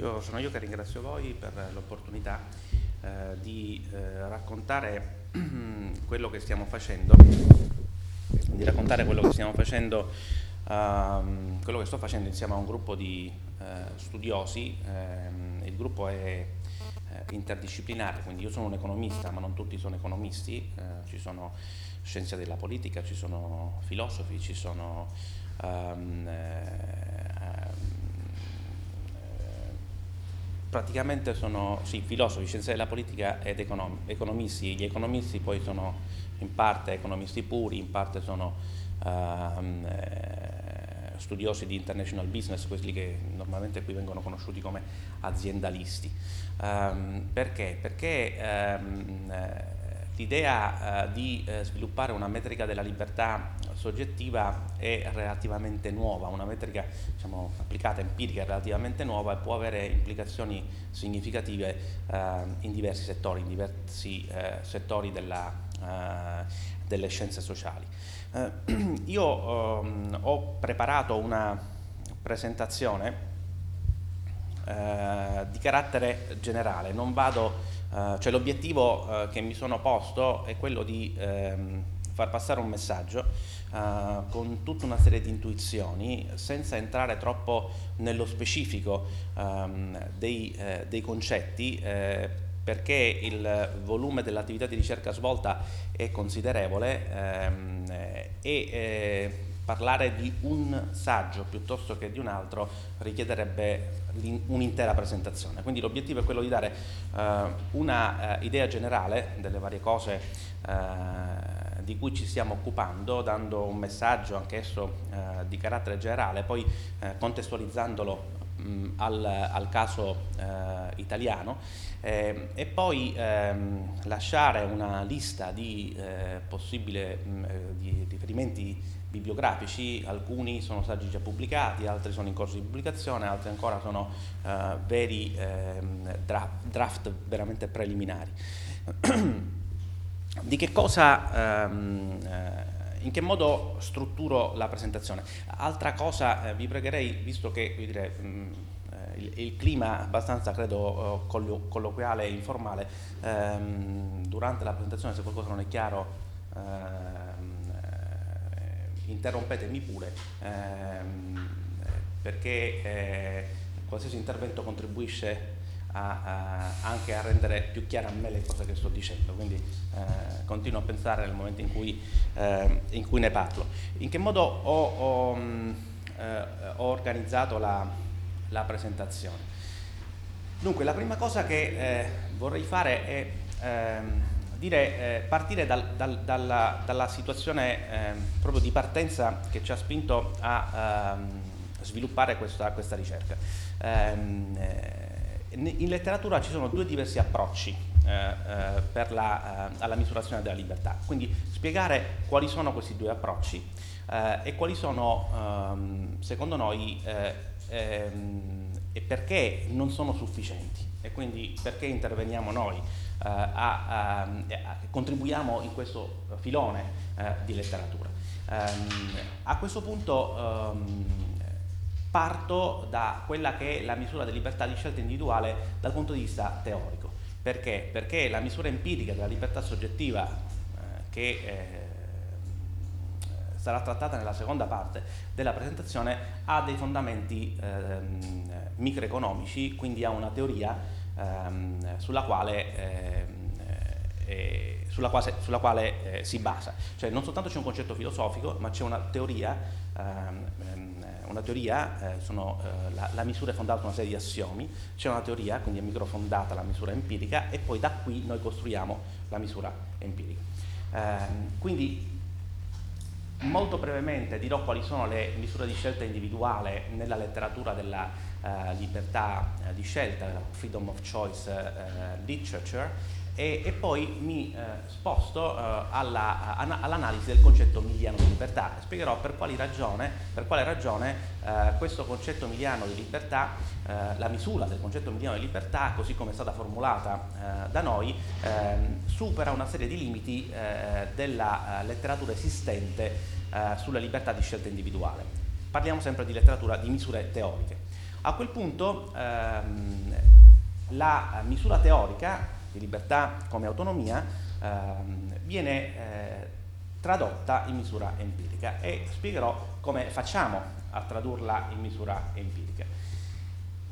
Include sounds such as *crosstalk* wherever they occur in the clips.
io, sono io che ringrazio voi per l'opportunità eh, di eh, raccontare *clears throat* quello che stiamo facendo, di raccontare quello che stiamo facendo, uh, quello che sto facendo insieme a un gruppo di uh, studiosi. Uh, il gruppo è eh, interdisciplinare, quindi io sono un economista, ma non tutti sono economisti, eh, ci sono scienziati della politica, ci sono filosofi, ci sono um, praticamente sono sì, filosofi, scienziati della politica ed econom- economisti. Gli economisti poi sono in parte economisti puri, in parte sono uh, studiosi di international business, quelli che normalmente qui vengono conosciuti come aziendalisti. Um, perché? Perché um, l'idea uh, di sviluppare una metrica della libertà soggettiva è relativamente nuova, una metrica diciamo, applicata empirica è relativamente nuova e può avere implicazioni significative uh, in diversi settori, in diversi settori della, delle scienze sociali. *clears throat* io um, ho preparato una presentazione di carattere generale, non vado Uh, cioè l'obiettivo uh, che mi sono posto è quello di ehm, far passare un messaggio uh, con tutta una serie di intuizioni senza entrare troppo nello specifico um, dei, eh, dei, concetti eh, perché il volume dell'attività di ricerca svolta è considerevole ehm, e parlare di un saggio piuttosto che di un altro richiederebbe un'intera presentazione. Quindi l'obiettivo è quello di dare uh, una uh, idea generale delle varie cose di cui ci stiamo occupando, dando un messaggio anch'esso di carattere generale, poi contestualizzandolo mh, al, al, caso italiano eh, e poi ehm, lasciare una lista di possibili di riferimenti bibliografici, alcuni sono saggi già pubblicati, altri sono in corso di pubblicazione, altri ancora sono veri eh, draft, draft, veramente preliminari. *clears throat* di che cosa, um, uh, in che modo strutturo la presentazione? Altra cosa, eh, vi pregherei, visto che dire, um, il, il, clima abbastanza, credo, colloquiale e informale, um, durante la presentazione se qualcosa non è chiaro interrompetemi pure, ehm, perché eh, qualsiasi intervento contribuisce a, a, anche a rendere più chiare a me le cose che sto dicendo, quindi eh, continuo a pensare nel momento in cui, eh, in cui ne parlo. In che modo ho, ho, mh, eh, ho organizzato la, la, presentazione? Dunque, la prima cosa che eh, vorrei fare è ehm, dire, eh, partire dal, dal, dalla, dalla, situazione eh, proprio di partenza che ci ha spinto a ehm, sviluppare questa, questa ricerca. Ehm, eh, in letteratura ci sono due diversi approcci eh, eh, la, alla misurazione della libertà, quindi spiegare quali sono questi due approcci e quali sono, ehm, secondo noi, ehm, e perché non sono sufficienti e quindi perché interveniamo noi eh, a, a, a, contribuiamo in questo filone eh, di letteratura. Um, a questo punto um, parto da quella che è la misura di libertà di scelta individuale dal punto di vista teorico. Perché? Perché la misura empirica della libertà soggettiva eh, che eh, sarà trattata nella seconda parte della presentazione ha dei fondamenti ehm, microeconomici, quindi ha una teoria ehm, sulla quale, ehm, eh, sulla quale, sulla quale eh, si basa. Cioè non soltanto c'è un concetto filosofico, ma c'è una teoria, ehm una teoria eh, sono, eh, la, la, misura è fondata su una serie di assiomi, c'è una teoria, quindi è microfondata la misura empirica e poi da qui noi costruiamo la misura empirica. Ehm, quindi molto brevemente dirò quali sono le misure di scelta individuale nella letteratura della eh, libertà eh, di scelta, la freedom of choice eh, literature, e, e, poi mi eh, sposto eh, alla, all'analisi del concetto miliano di libertà spiegherò per, ragione, per quale ragione eh, questo concetto miliano di libertà, eh, la misura del concetto miliano di libertà, così come è stata formulata da noi, ehm, supera una serie di limiti della letteratura esistente sulla libertà di scelta individuale. Parliamo sempre di letteratura di misure teoriche. A quel punto ehm, la misura teorica di libertà come autonomia ehm, viene eh, tradotta in misura empirica e spiegherò come facciamo a tradurla in misura empirica.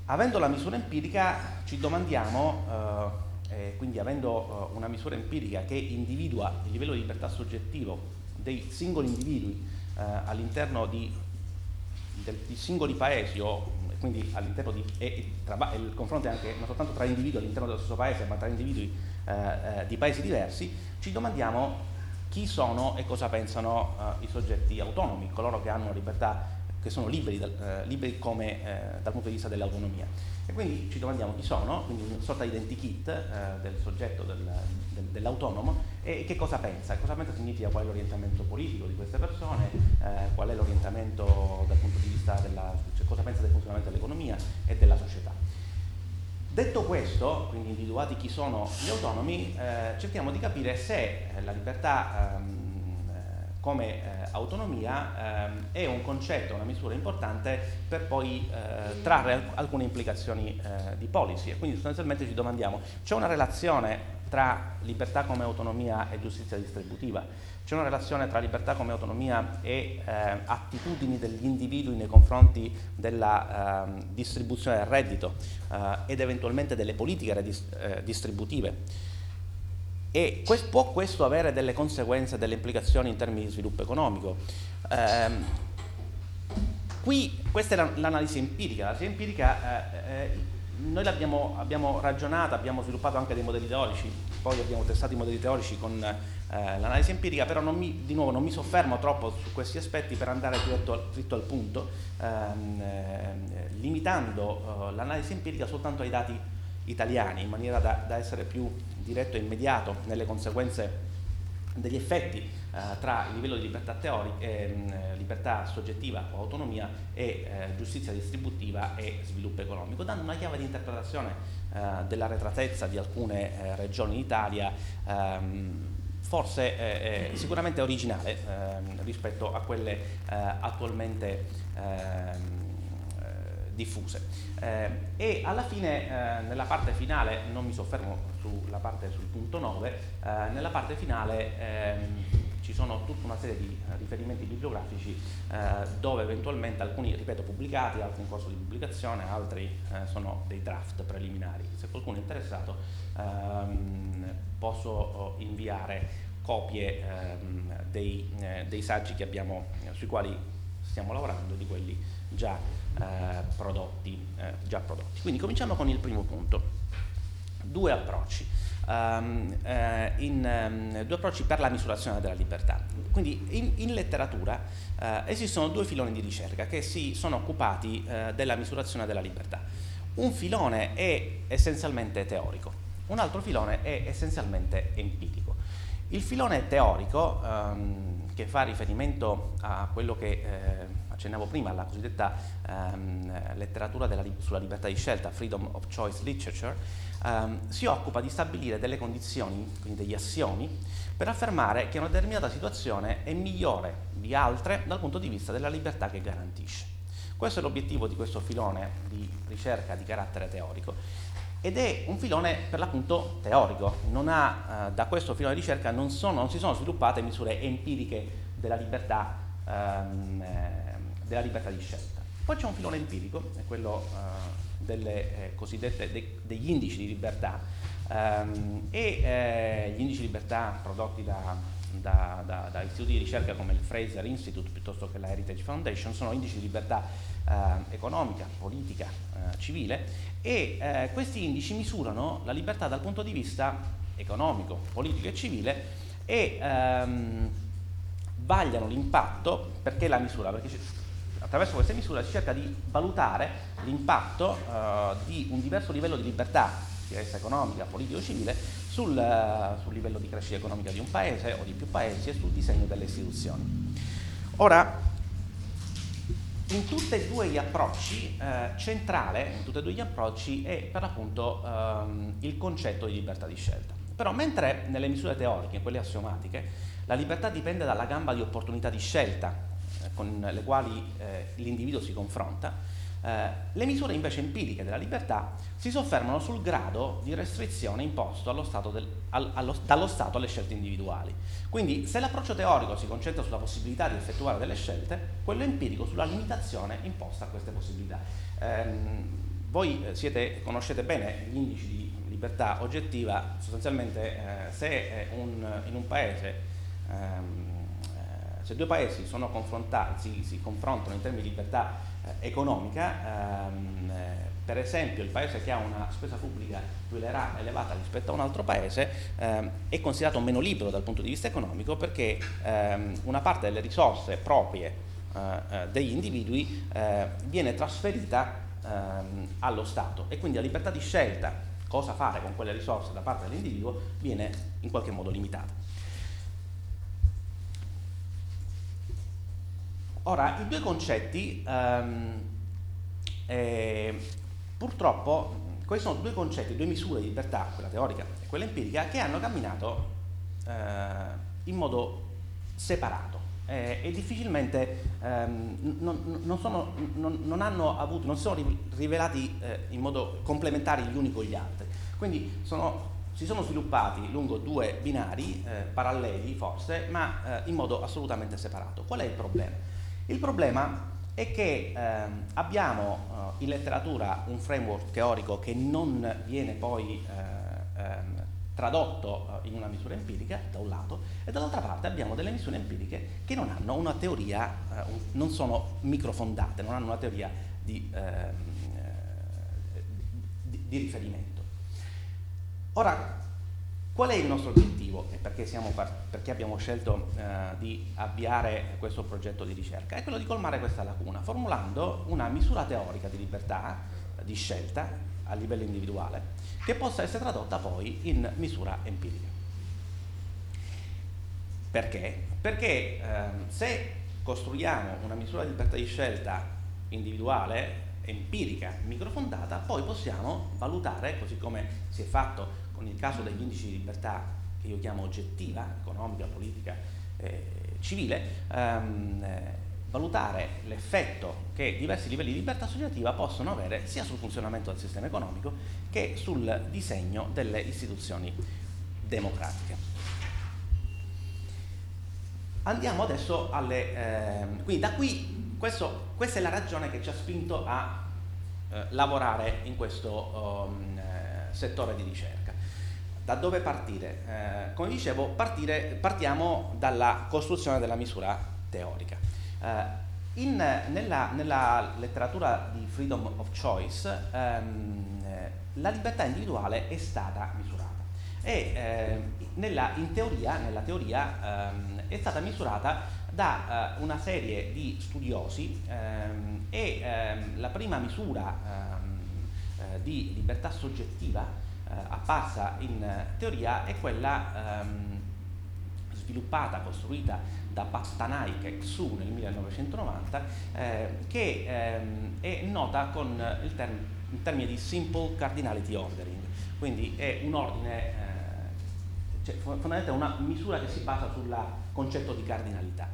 Avendo la misura empirica ci domandiamo, eh, quindi avendo eh, una misura empirica che individua il livello di libertà soggettivo dei singoli individui eh, all'interno di, del, di, singoli paesi o quindi all'interno di e, tra, il confronto è anche non soltanto tra individui all'interno dello stesso paese ma tra individui eh, eh, di paesi diversi, ci domandiamo chi sono e cosa pensano uh, i soggetti autonomi, coloro che hanno libertà, che sono liberi, uh, liberi come, uh, dal punto di vista dell'autonomia. E quindi ci domandiamo chi sono, quindi una sorta di identikit del soggetto, del, del, dell'autonomo, e che cosa pensa. Cosa pensa significa qual è l'orientamento politico di queste persone, qual è l'orientamento dal punto di vista della, cosa pensa del funzionamento dell'economia e della società. Detto questo, quindi individuati chi sono gli autonomi, eh, cerchiamo di capire se eh, la libertà ehm, eh, come eh, autonomia ehm, è un concetto, una misura importante per poi eh, trarre alcune implicazioni eh, di policy. E quindi sostanzialmente ci domandiamo, c'è una relazione tra libertà come autonomia e giustizia distributiva? C'è una relazione tra libertà come autonomia e eh, attitudini degli individui nei confronti della eh, distribuzione del reddito eh, ed eventualmente delle politiche redis- eh, distributive. E que- può questo avere delle conseguenze, delle implicazioni in termini di sviluppo economico? Ehm, qui questa è l'analisi empirica. L'analisi empirica eh, eh, noi l'abbiamo abbiamo ragionata, abbiamo sviluppato anche dei modelli teorici, poi abbiamo testato i modelli teorici con eh, l'analisi empirica, però mi, di nuovo non mi soffermo troppo su questi aspetti per andare diretto al, diretto al punto, ehm, eh, limitando eh, l'analisi empirica soltanto ai dati italiani, in maniera da, da essere più diretto e immediato nelle conseguenze degli effetti eh, tra il livello di libertà, teorica, eh, libertà soggettiva o autonomia e eh, giustizia distributiva e sviluppo economico, dando una chiave di interpretazione dell'arretratezza di alcune regioni d'Italia ehm, forse eh, eh, sicuramente originale eh, rispetto a quelle eh, attualmente ehm, eh, diffuse. Eh, e alla fine, nella parte finale, non mi soffermo sulla parte sul punto 9, nella parte finale ehm, ci sono tutta una serie di riferimenti bibliografici dove eventualmente alcuni, ripeto, pubblicati, altri in corso di pubblicazione, altri sono dei draft preliminari. Se qualcuno è interessato ehm, posso oh, inviare copie ehm, dei, eh, dei, saggi abbiamo, sui quali stiamo lavorando di quelli già, eh, prodotti, eh, già prodotti. Quindi cominciamo con il primo punto. Due approcci. Um, uh, in, um, due approcci per la misurazione della libertà. Quindi in, in letteratura uh, esistono due filoni di ricerca che si sono occupati uh, della misurazione della libertà. Un filone è essenzialmente teorico, un altro filone è essenzialmente empirico. Il filone teorico, ehm, che fa riferimento a quello che eh, accennavo prima, alla cosiddetta ehm, letteratura della, sulla libertà di scelta, Freedom of Choice Literature, ehm, si occupa di stabilire delle condizioni, quindi degli assiomi, per affermare che una determinata situazione è migliore di altre dal punto di vista della libertà che garantisce. Questo è l'obiettivo di questo filone di ricerca di carattere teorico ed è un filone per l'appunto teorico. Ha, eh, da questo filone di ricerca non, sono, non, si sono sviluppate misure empiriche della libertà, ehm, eh, della libertà di scelta. Poi c'è un filone empirico, è quello eh, delle eh, de, degli indici di libertà ehm, e eh, gli indici di libertà prodotti da, da, da, da, istituti di ricerca come il Fraser Institute piuttosto che la Heritage Foundation sono indici di libertà economica, politica, civile e eh, questi indici misurano la libertà dal punto di vista economico, politico e civile e ehm, vagliano l'impatto, perché la misura? Perché attraverso queste misure si cerca di valutare l'impatto eh, di un diverso livello di libertà, sia essa economica, politica o civile, sul, uh, sul livello di crescita economica di un paese o di più paesi e sul disegno delle istituzioni. Ora, in tutti e due gli approcci, eh, centrale in tutti e due gli approcci è per l'appunto ehm, il concetto di libertà di scelta. Però mentre nelle misure teoriche, quelle assiomatiche, la libertà dipende dalla gamba di opportunità di scelta eh, con le quali eh, l'individuo si confronta, Eh, le misure invece empiriche della libertà si soffermano sul grado di restrizione imposto del, al, allo, dallo Stato alle scelte individuali. Quindi se l'approccio teorico si concentra sulla possibilità di effettuare delle scelte, quello empirico sulla limitazione imposta a queste possibilità. Eh, voi siete, conoscete bene gli indici di libertà oggettiva, sostanzialmente eh, se un, in un paese ehm, eh, se due paesi si, si, confrontano in termini di libertà economica, ehm, eh, per esempio il paese che ha una spesa pubblica più elevata rispetto a un altro paese ehm, è considerato meno libero dal punto di vista economico perché ehm, una parte delle risorse proprie eh, eh degli individui eh, viene trasferita ehm, allo Stato e quindi la libertà di scelta, cosa fare con quelle risorse da parte dell'individuo, viene in qualche modo limitata. Ora, i due concetti, ehm, eh, purtroppo, questi sono due concetti, due misure di libertà, quella teorica e quella empirica, che hanno camminato eh, in modo separato eh, e difficilmente ehm, non, non, sono, non, non, hanno avuto, non si sono rivelati eh, in modo complementari gli uni con gli altri. Quindi sono si sono sviluppati lungo due binari eh, paralleli forse, ma eh, in modo assolutamente separato. Qual è il problema? Il problema è che eh, abbiamo eh, in letteratura un framework teorico che non viene poi eh, ehm, tradotto eh, in una misura empirica da un lato e dall'altra parte abbiamo delle misure empiriche che non hanno una teoria, eh, non sono microfondate, non hanno una teoria di, ehm, eh, di, di riferimento. Ora, Qual è il nostro obiettivo e perché, perché abbiamo scelto eh, di avviare questo progetto di ricerca? È quello di colmare questa lacuna, formulando una misura teorica di libertà, di scelta a livello individuale, che possa essere tradotta poi in misura empirica. Perché? Perché eh, se costruiamo una misura di libertà di scelta individuale, empirica, microfondata, poi possiamo valutare, così come si è fatto con il caso degli indici di libertà che io chiamo oggettiva, economica, politica, eh, civile, ehm, eh, valutare l'effetto che diversi livelli di libertà associativa possono avere sia sul funzionamento del sistema economico che sul disegno delle istituzioni democratiche. Andiamo adesso alle... Eh, quindi da qui, questo, questa è la ragione che ci ha spinto a eh, lavorare in questo um, settore di ricerca. Da dove partire? Eh, come dicevo, partire, partiamo dalla costruzione della misura teorica. Eh, in, nella, nella, letteratura di freedom of choice ehm, eh, la libertà individuale è stata misurata e eh, nella, in teoria, nella teoria ehm, è stata misurata da uh, una serie di studiosi ehm, e ehm, la prima misura ehm, eh, di libertà soggettiva eh, apparsa in teoria è quella ehm, sviluppata, costruita da Pastanaik e Xu nel 1990, eh, che ehm, è nota con il, term- il, termine di Simple Cardinality Ordering, quindi è un ordine, eh, cioè fondamentalmente una misura che si basa sul concetto di cardinalità.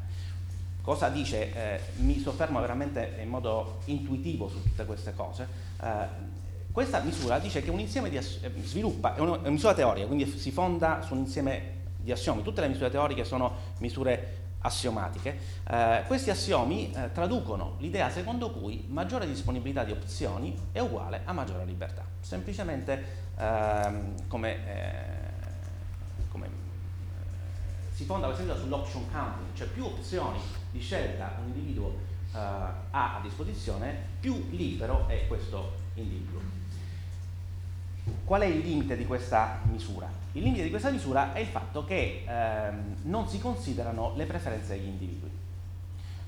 Cosa dice? Eh, mi soffermo veramente in modo intuitivo su tutte queste cose. Questa misura dice che un insieme di ass- eh, sviluppa, è una, misura teorica, quindi si fonda su un insieme di assiomi. Tutte le misure teoriche sono misure assiomatiche. Eh, questi assiomi eh, traducono l'idea secondo cui maggiore disponibilità di opzioni è uguale a maggiore libertà. Semplicemente ehm, come, eh, come eh, si fonda per esempio sull'option counting, cioè più opzioni di scelta un individuo eh, ha a disposizione, più libero è questo individuo. Qual è il limite di questa misura? Il limite di questa misura è il fatto che ehm, non si considerano le preferenze degli individui.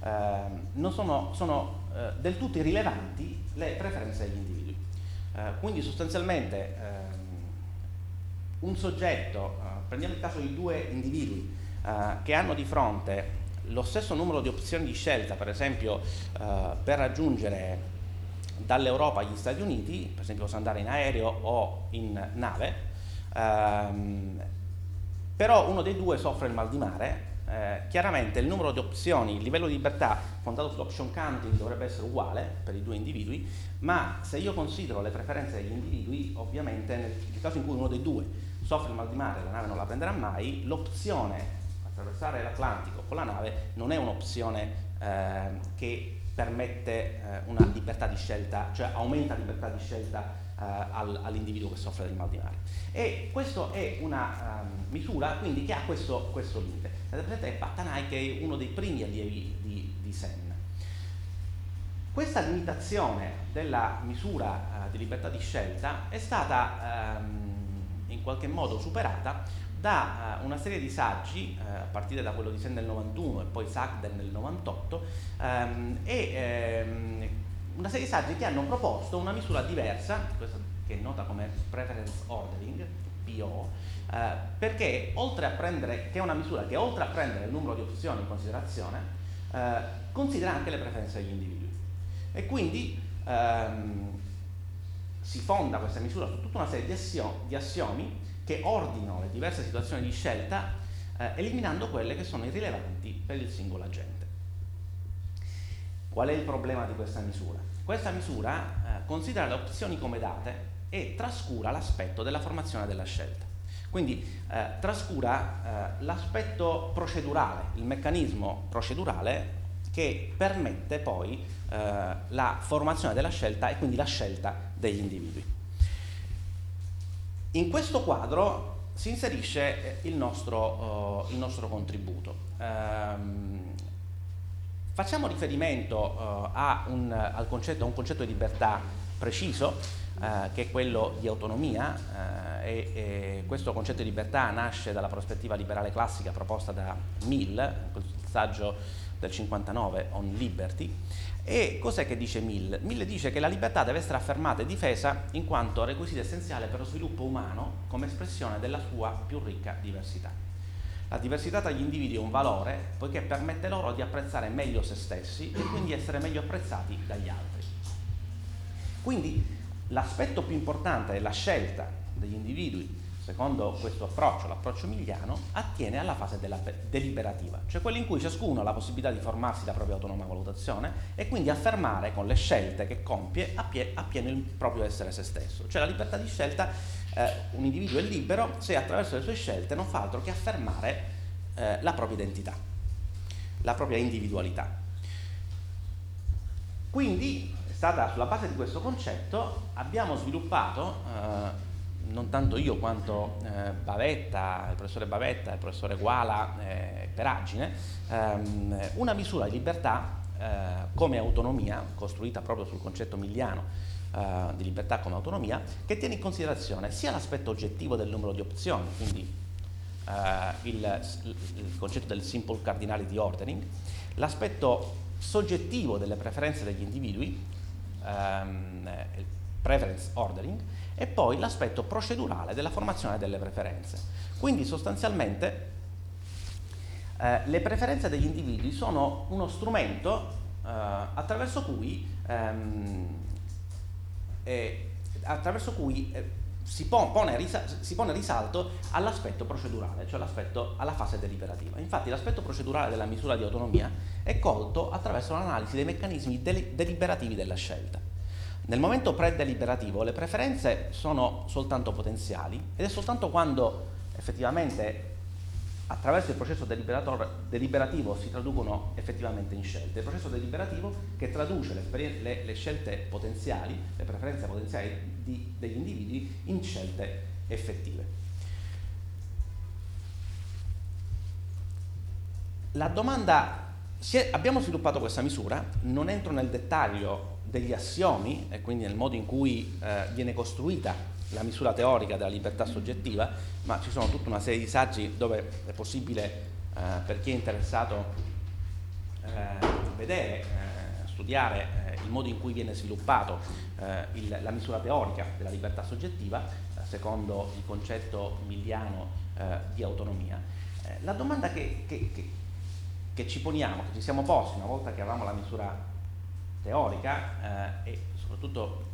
Eh, non sono, sono eh, del tutto irrilevanti le preferenze degli individui. Eh, quindi sostanzialmente ehm, un soggetto, eh, prendiamo il caso di due individui eh, che hanno di fronte lo stesso numero di opzioni di scelta, per esempio per raggiungere dall'Europa agli Stati Uniti, per esempio posso andare in aereo o in nave, ehm, però uno dei due soffre il mal di mare, eh, chiaramente il numero di opzioni, il livello di libertà fondato sull'option counting dovrebbe essere uguale per i due individui, ma se io considero le preferenze degli individui, ovviamente nel, caso in cui uno dei due soffre il mal di mare e la nave non la prenderà mai, l'opzione attraversare l'Atlantico con la nave non è un'opzione eh, che permette eh, una libertà di scelta, cioè aumenta la libertà di scelta eh, al, all'individuo che soffre del mal di mare. E questa è una um, misura quindi che ha questo, questo limite. Vedete Pattanai che è uno dei primi allievi di, di Sen. Questa limitazione della misura uh, di libertà di scelta è stata um, in qualche modo superata da uh, una serie di saggi, uh, a partire da quello di Sen nel 91 e poi Sagden nel 98, um, e um, una serie di saggi che hanno proposto una misura diversa, che è nota come preference ordering, PO, eh, perché prendere, che è una misura che oltre a prendere il numero di opzioni in considerazione, eh, considera anche le preferenze degli individui. E quindi ehm, si fonda questa misura su tutta una serie di, assio- di assiomi che ordinano le diverse situazioni di scelta, eh, eliminando quelle che sono irrilevanti per il singolo agente. Qual è il problema di questa misura? Questa misura eh, considera le opzioni come date e trascura l'aspetto della formazione della scelta. Quindi eh, trascura eh, l'aspetto procedurale, il meccanismo procedurale che permette poi eh, la formazione della scelta e quindi la scelta degli individui. In questo quadro si inserisce eh, il nostro, uh, il nostro contributo. Um, Facciamo riferimento uh, a, un, concetto, a un concetto di libertà preciso, uh, che è quello di autonomia, e, e, questo concetto di libertà nasce dalla prospettiva liberale classica proposta da Mill, quel saggio del 59 on liberty. E cos'è che dice Mill? Mill dice che la libertà deve essere affermata e difesa in quanto requisito essenziale per lo sviluppo umano come espressione della sua più ricca diversità. La diversità tra gli individui è un valore poiché permette loro di apprezzare meglio se stessi e quindi essere meglio apprezzati dagli altri. Quindi l'aspetto più importante della scelta degli individui, secondo questo approccio, l'approccio miliano, attiene alla fase della deliberativa, cioè quella in cui ciascuno ha la possibilità di formarsi la propria autonoma valutazione e quindi affermare con le scelte che compie appieno il proprio essere se stesso. Cioè la libertà di scelta eh, un individuo è libero se attraverso le sue scelte non fa altro che affermare eh, la propria identità, la propria individualità. Quindi, stata sulla base di questo concetto, abbiamo sviluppato, eh, non tanto io quanto eh, Bavetta, il professore Bavetta, il professore Guala e Peragine, ehm, una misura di libertà eh, come autonomia, costruita proprio sul concetto miliano uh, di libertà come autonomia, che tiene in considerazione sia l'aspetto oggettivo del numero di opzioni, quindi il, il, concetto del simple cardinality ordering, l'aspetto soggettivo delle preferenze degli individui, il preference ordering, e poi l'aspetto procedurale della formazione delle preferenze. Quindi sostanzialmente eh, le preferenze degli individui sono uno strumento eh, attraverso cui ehm, eh, attraverso cui eh, si, pone si, pone risalto all'aspetto procedurale, cioè alla fase deliberativa. Infatti l'aspetto procedurale della misura di autonomia è colto attraverso l'analisi dei meccanismi del- deliberativi della scelta. Nel momento pre-deliberativo le preferenze sono soltanto potenziali ed è soltanto quando effettivamente attraverso il processo deliberativo si traducono effettivamente in scelte. Il processo deliberativo che traduce le, le, le scelte potenziali, le preferenze potenziali di, degli individui in scelte effettive. La domanda, abbiamo sviluppato questa misura, non entro nel dettaglio degli assiomi e quindi nel modo in cui eh, viene costruita la misura teorica della libertà soggettiva, ma ci sono tutta una serie di saggi dove è possibile eh, per chi è interessato eh, vedere, eh, studiare eh, il modo in cui viene sviluppato il, la misura teorica della libertà soggettiva secondo il concetto miliano di autonomia. la domanda che, che, che, che, ci poniamo, che ci siamo posti una volta che avevamo la misura teorica e soprattutto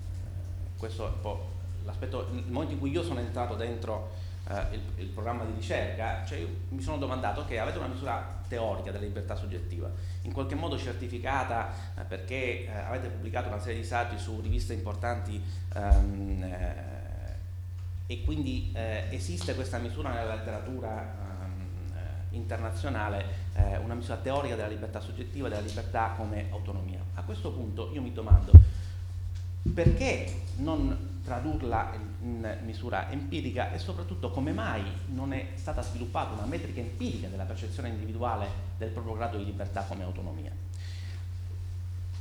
questo è un po' l'aspetto, il momento in cui io sono entrato dentro eh, eh, il, il, programma di ricerca, cioè mi sono domandato che avete una misura teorica della libertà soggettiva, in qualche modo certificata eh, perché eh, avete pubblicato una serie di saggi su riviste importanti ehm, eh, e quindi eh, esiste questa misura nella letteratura ehm, eh, una misura teorica della libertà soggettiva, della libertà come autonomia. A questo punto io mi domando perché non tradurla in misura empirica e soprattutto come mai non è stata sviluppata una metrica empirica della percezione individuale del proprio grado di libertà come autonomia.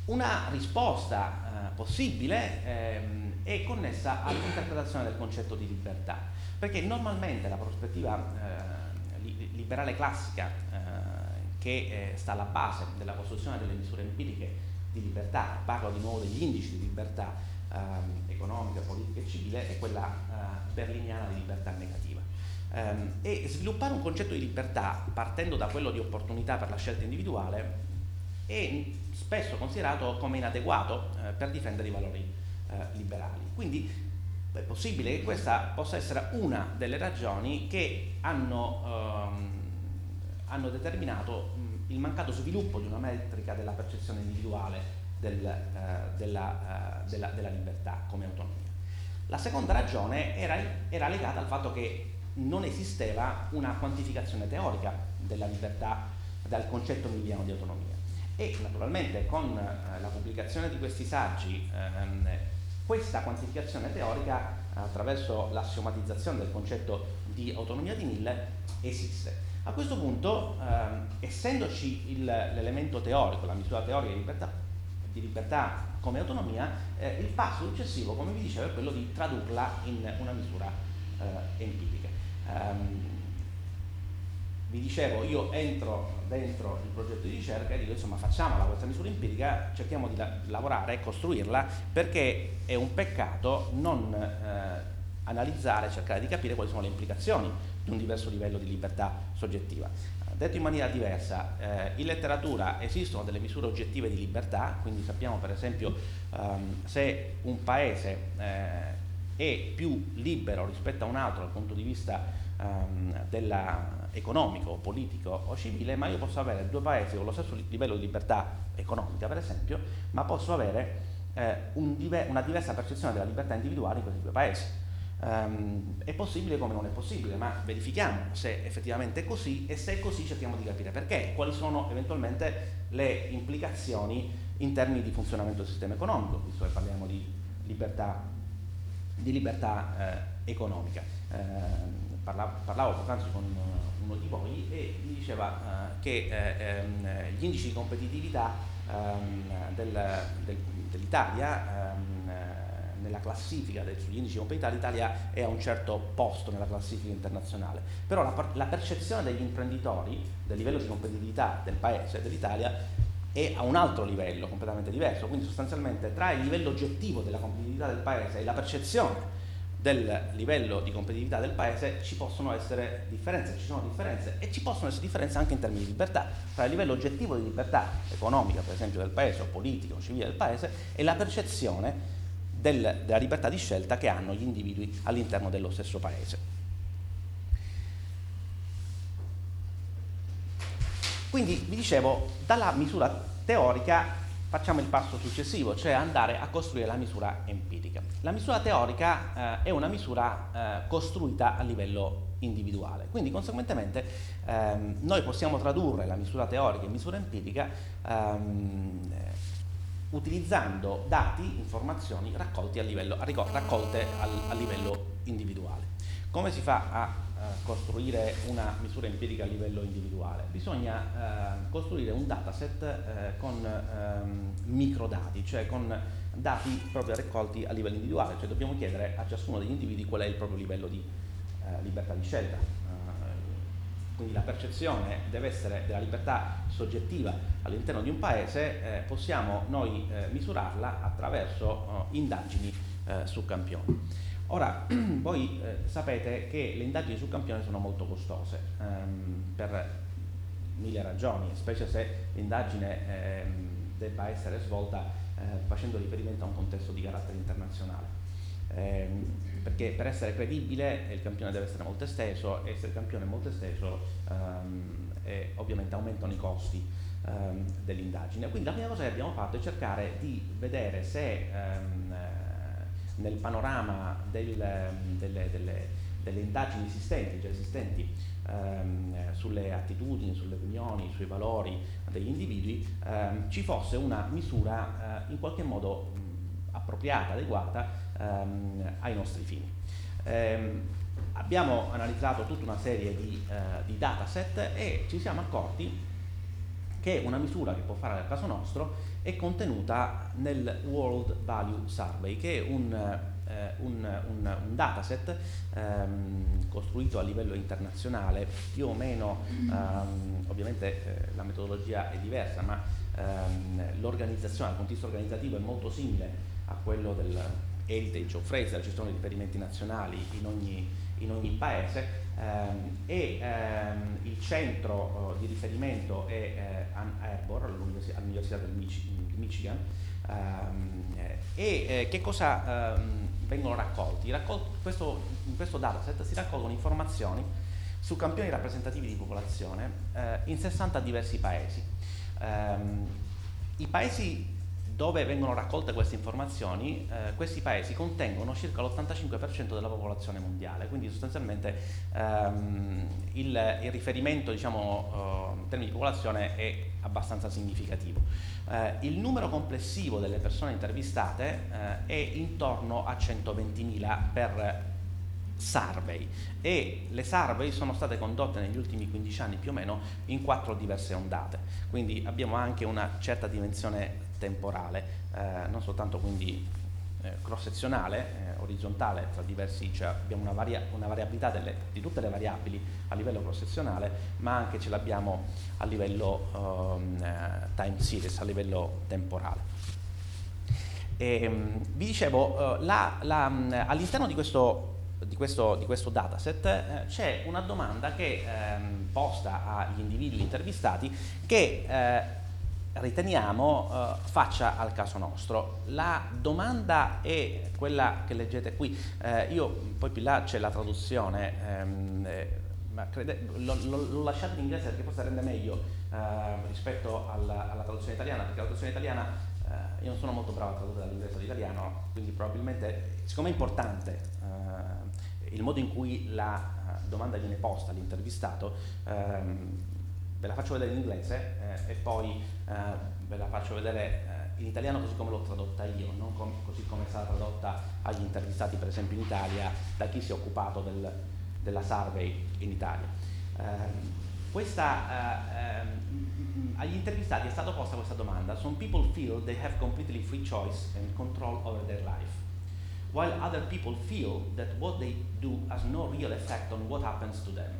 Una risposta eh, possibile ehm, è connessa all'interpretazione del concetto di libertà, perché normalmente la prospettiva eh, liberale classica eh, che eh, sta alla base della costruzione delle misure empiriche di libertà, parlo di nuovo degli indici di libertà ehm, economica, politica e civile, è quella eh, berliniana di libertà negativa. Um, e sviluppare un concetto di libertà partendo da quello di opportunità per la scelta individuale è spesso considerato come inadeguato eh, per difendere i valori eh, liberali. Quindi è possibile che questa possa essere una delle ragioni che hanno, ehm, hanno determinato il mancato sviluppo di una metrica della percezione individuale del, eh, della, eh, della, della, libertà come autonomia. La seconda ragione era, era, legata al fatto che non esisteva una quantificazione teorica della libertà dal concetto miliano di autonomia e naturalmente con eh, la pubblicazione di questi saggi ehm, questa quantificazione teorica attraverso l'assiomatizzazione del concetto di autonomia di Mille esiste a questo punto, ehm, essendoci il, l'elemento teorico, la misura teorica di libertà, di libertà come autonomia, eh, il passo successivo, come vi dicevo, è quello di tradurla in una misura eh, empirica. Um, vi dicevo, io entro dentro il progetto di ricerca e dico insomma facciamola questa misura empirica, cerchiamo di la- lavorare e costruirla perché è un peccato non eh, analizzare, cercare di capire quali sono le implicazioni di un diverso livello di libertà soggettiva. Detto in maniera diversa, eh, in letteratura esistono delle misure oggettive di libertà, quindi sappiamo per esempio um, se un paese eh, è più libero rispetto a un altro dal punto di vista um, della, economico, politico o civile, ma io posso avere due paesi con lo stesso livello di libertà economica, per esempio, ma posso avere eh, un una diversa percezione della libertà individuale in questi due paesi. Um, è possibile come non è possibile, ma verifichiamo se effettivamente è così e se è così cerchiamo di capire perché quali sono eventualmente le implicazioni in termini di funzionamento del sistema economico, visto che parliamo di libertà, di libertà eh, economica. Eh, parlavo, parlavo poc'anzi con uno di voi e mi diceva eh, che eh, ehm, gli indici di competitività ehm, del, del, dell'Italia ehm, nella classifica sugli indici di competitività l'Italia è a un certo posto nella classifica internazionale, però la, la percezione degli imprenditori del livello di competitività del paese, dell'Italia, è a un altro livello completamente diverso, quindi sostanzialmente tra il livello oggettivo della competitività del paese e la percezione del livello di competitività del paese ci possono essere differenze, ci sono differenze e ci possono essere differenze anche in termini di libertà, tra il livello oggettivo di libertà economica per esempio del paese o politico o civile del paese e la percezione del, della libertà di scelta che hanno gli individui all'interno dello stesso paese. Quindi vi dicevo, dalla misura teorica facciamo il passo successivo, cioè andare a costruire la misura empirica. La misura teorica eh, è una misura eh, costruita a livello individuale, quindi conseguentemente ehm, noi possiamo tradurre la misura teorica in misura empirica ehm, utilizzando dati, informazioni a livello, raccolte al, a livello individuale. Come si fa a uh, costruire una misura empirica a livello individuale? Bisogna uh, costruire un dataset uh, con ehm, microdati, cioè con dati proprio raccolti a livello individuale, cioè dobbiamo chiedere a ciascuno degli individui qual è il proprio livello di libertà di scelta quindi la percezione deve essere della libertà soggettiva all'interno di un paese, eh, possiamo noi eh, misurarla attraverso eh, indagini eh, su campioni. Ora, *clears throat* voi eh, sapete che le indagini su campioni sono molto costose ehm, per mille ragioni, specie se l'indagine ehm, debba essere svolta eh, facendo riferimento a un contesto di carattere internazionale. Ehm, perché per essere credibile il campione deve essere molto esteso e se il campione è molto esteso ehm, e ovviamente aumentano i costi ehm, dell'indagine. Quindi la prima cosa che abbiamo fatto è cercare di vedere se ehm, nel panorama del, delle, delle, delle, indagini esistenti, già esistenti, ehm, sulle attitudini, sulle opinioni, sui valori degli individui, ehm, ci fosse una misura eh, in qualche modo appropriata, adeguata ehm, ai nostri fini. Ehm, abbiamo analizzato tutta una serie di, eh, di dataset e ci siamo accorti che una misura che può fare al caso nostro è contenuta nel World Value Survey, che è un, eh, un, un, un dataset ehm, costruito a livello internazionale, più o meno, ehm, ovviamente eh, la metodologia è diversa, ma ehm, l'organizzazione, il contesto organizzativo è molto simile a quello del Heritage of Phrase, la gestione di riferimenti nazionali in ogni, in ogni paese ehm, e ehm, il centro uh, di riferimento è eh, Ann Arbor all'Università del Mich- Michigan ehm, e eh, che cosa ehm, vengono raccolti? Raccol- questo, in questo dataset si raccolgono informazioni su campioni rappresentativi di popolazione eh, in 60 diversi paesi. Ehm, I paesi dove vengono raccolte queste informazioni, eh, questi paesi contengono circa l'85% della popolazione mondiale, quindi sostanzialmente ehm, il, il, riferimento diciamo, eh, in termini di popolazione è abbastanza significativo. Eh, il numero complessivo delle persone intervistate eh, è intorno a 120.000 per survey e le survey sono state condotte negli ultimi 15 anni più o meno in quattro diverse ondate, quindi abbiamo anche una certa dimensione temporale, eh, non soltanto quindi eh, cross-sezionale, eh, orizzontale tra diversi, cioè abbiamo una, varia, una variabilità delle, di tutte le variabili a livello cross-sezionale, ma anche ce l'abbiamo a livello um, time series, a livello temporale. E, um, vi dicevo, uh, la, la, all'interno di questo di questo, di questo, dataset eh, c'è una domanda che ehm, posta agli individui intervistati che eh, riteniamo eh, faccia al caso nostro. La domanda è quella che leggete qui, eh, io poi più là c'è la traduzione, ehm, eh, ma crede, l'ho lasciato in inglese perché forse rende meglio eh, rispetto alla, alla, traduzione italiana, perché la traduzione italiana io non sono molto bravo a tradurre dall'inglese all'italiano, quindi probabilmente, siccome è importante il modo in cui la domanda viene posta all'intervistato, ehm, ve la faccio vedere in inglese eh, e poi eh, ve la faccio vedere eh, in italiano così come l'ho tradotta io, non com- così come è stata tradotta agli intervistati per esempio in Italia da chi si è occupato del, della survey in Italia. Ehm, questa, eh, ehm, agli intervistati è stata posta questa domanda: Some people feel they have completely free choice and control over their life, while other people feel that what they do has no real effect on what happens to them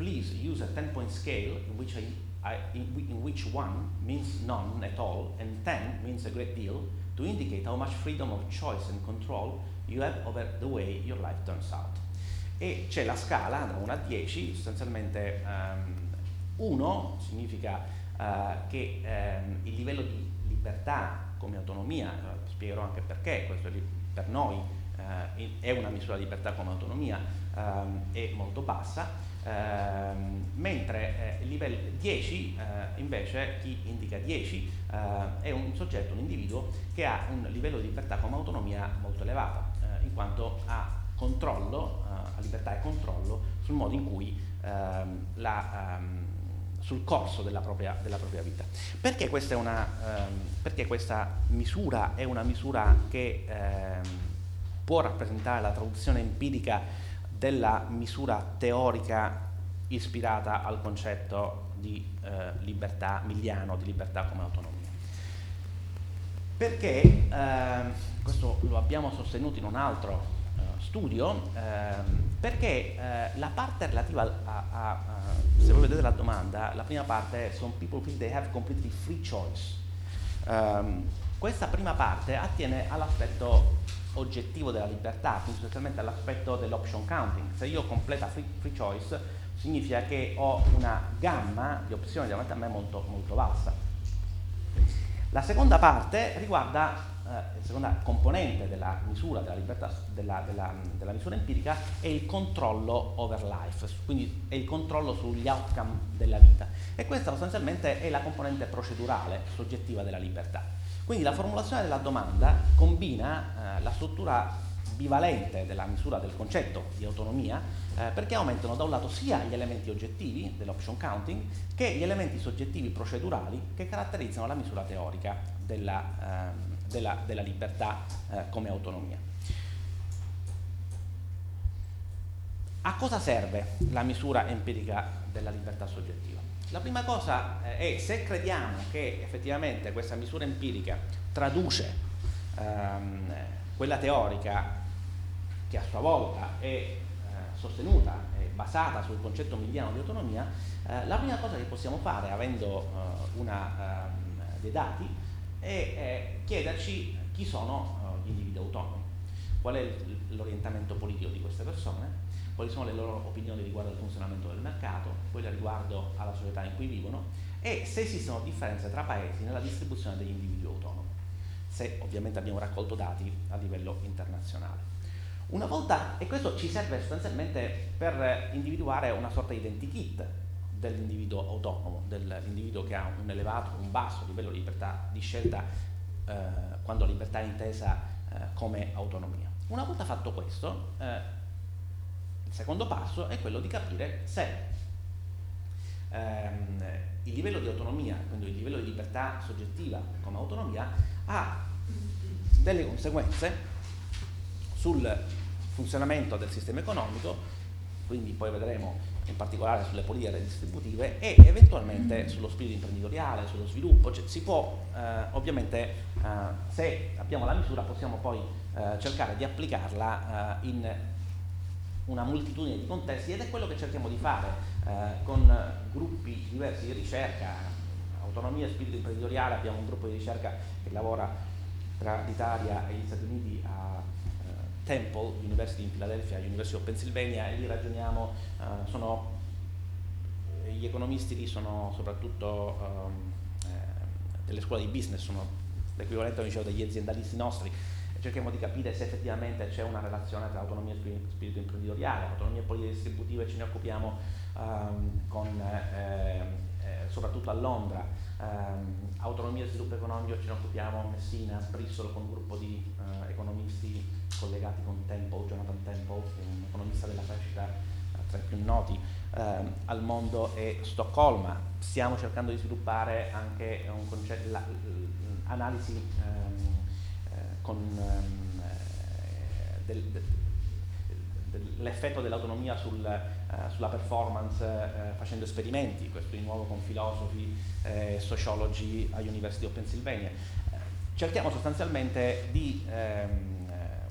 please use a 10-point scale in which, I, I, in, in which 1 means none at all and 10 means a great deal to indicate how much freedom of choice and control you have over the way your life turns out. E c'è la scala da 1 a 10, sostanzialmente um, 1 significa uh, che um, il livello di libertà come autonomia, uh, spiegherò anche perché, questo per noi uh, è una misura di libertà come autonomia, um, è molto bassa, Ehm, mentre eh, livello 10 eh, invece chi indica 10 eh, è un soggetto, un individuo che ha un livello di libertà come autonomia molto elevato, eh, in quanto ha controllo, eh, ha libertà e controllo sul modo in cui ehm, la, um, sul corso della propria, della propria, vita. Perché questa, una, um, perché questa, misura è una misura che um, può rappresentare la traduzione empirica della misura teorica ispirata al concetto di eh, libertà miliano, di libertà come autonomia. Perché, eh, questo lo abbiamo sostenuto in un altro studio, ehm, perché eh, la parte relativa a, a, a, se voi vedete la domanda, la prima parte è Some people feel they have completely free choice. Um, questa prima parte attiene all'aspetto oggettivo della libertà, quindi sostanzialmente all'aspetto dell'option counting. Se io ho completa free, free, choice, significa che ho una gamma di opzioni davanti a me molto, molto vasta. La seconda parte riguarda eh, seconda componente della misura della, libertà, della, della, della, misura empirica è il controllo over life, quindi è il controllo sugli outcome della vita. E questa sostanzialmente è la componente procedurale soggettiva della libertà. Quindi la formulazione della domanda combina eh, la struttura bivalente della misura del concetto di autonomia eh, perché aumentano da un lato sia gli elementi oggettivi dell'option counting che gli elementi soggettivi procedurali che caratterizzano la misura teorica della, eh, della, della libertà eh, come autonomia. A cosa serve la misura empirica della libertà soggettiva? La prima cosa eh, è se crediamo che effettivamente questa misura empirica traduce ehm, quella teorica che a sua volta è eh, sostenuta, è basata sul concetto miliano di autonomia, eh, la prima cosa che possiamo fare avendo eh, una, ehm, dei dati è chiederci chi sono gli individui autonomi, qual è l'orientamento politico di queste persone, quali sono le loro opinioni riguardo al funzionamento del mercato, quelle riguardo alla società in cui vivono? E se esistono differenze tra paesi nella distribuzione degli individui autonomi, se ovviamente abbiamo raccolto dati a livello internazionale. Una volta, e questo ci serve sostanzialmente per individuare una sorta di identikit dell'individuo autonomo, dell'individuo che ha un elevato, un basso livello di libertà di scelta eh, quando libertà è intesa eh, come autonomia. Una volta fatto questo, eh, il secondo passo è quello di capire se ehm, il livello di autonomia, quindi il livello di libertà soggettiva come autonomia, ha delle conseguenze sul funzionamento del sistema economico, quindi poi vedremo in particolare sulle politiche redistributive e eventualmente sullo spirito imprenditoriale, sullo sviluppo, cioè, si può eh, ovviamente eh, se abbiamo la misura possiamo poi eh, cercare di applicarla eh, in una moltitudine di contesti ed è quello che cerchiamo di fare eh, con gruppi diversi di ricerca, autonomia e spirito imprenditoriale, abbiamo un gruppo di ricerca che lavora tra l'Italia e gli Stati Uniti a Temple University in Philadelphia, University of Pennsylvania e lì ragioniamo, uh, sono, gli economisti lì sono soprattutto um, eh, delle scuole di business, sono l'equivalente dicevo, degli aziendalisti nostri, cerchiamo di capire se effettivamente c'è una relazione tra autonomia e spirito imprenditoriale, autonomia e politiche distributive ce ne occupiamo um, con, eh, eh, soprattutto a Londra, um, autonomia e sviluppo economico ce ne occupiamo a Messina, a Bristol con un gruppo di uh, economisti collegati con Temple, Jonathan Temple, un economista della crescita eh, tra i più noti ehm, al mondo, e Stoccolma. Stiamo cercando di sviluppare anche un concetto, l'analisi ehm, eh, con ehm, eh, del, del, dell'effetto dell'autonomia sul, eh, sulla performance eh, facendo esperimenti, questo di nuovo con filosofi e eh, sociologi all'University of Pennsylvania. cerchiamo sostanzialmente di ehm,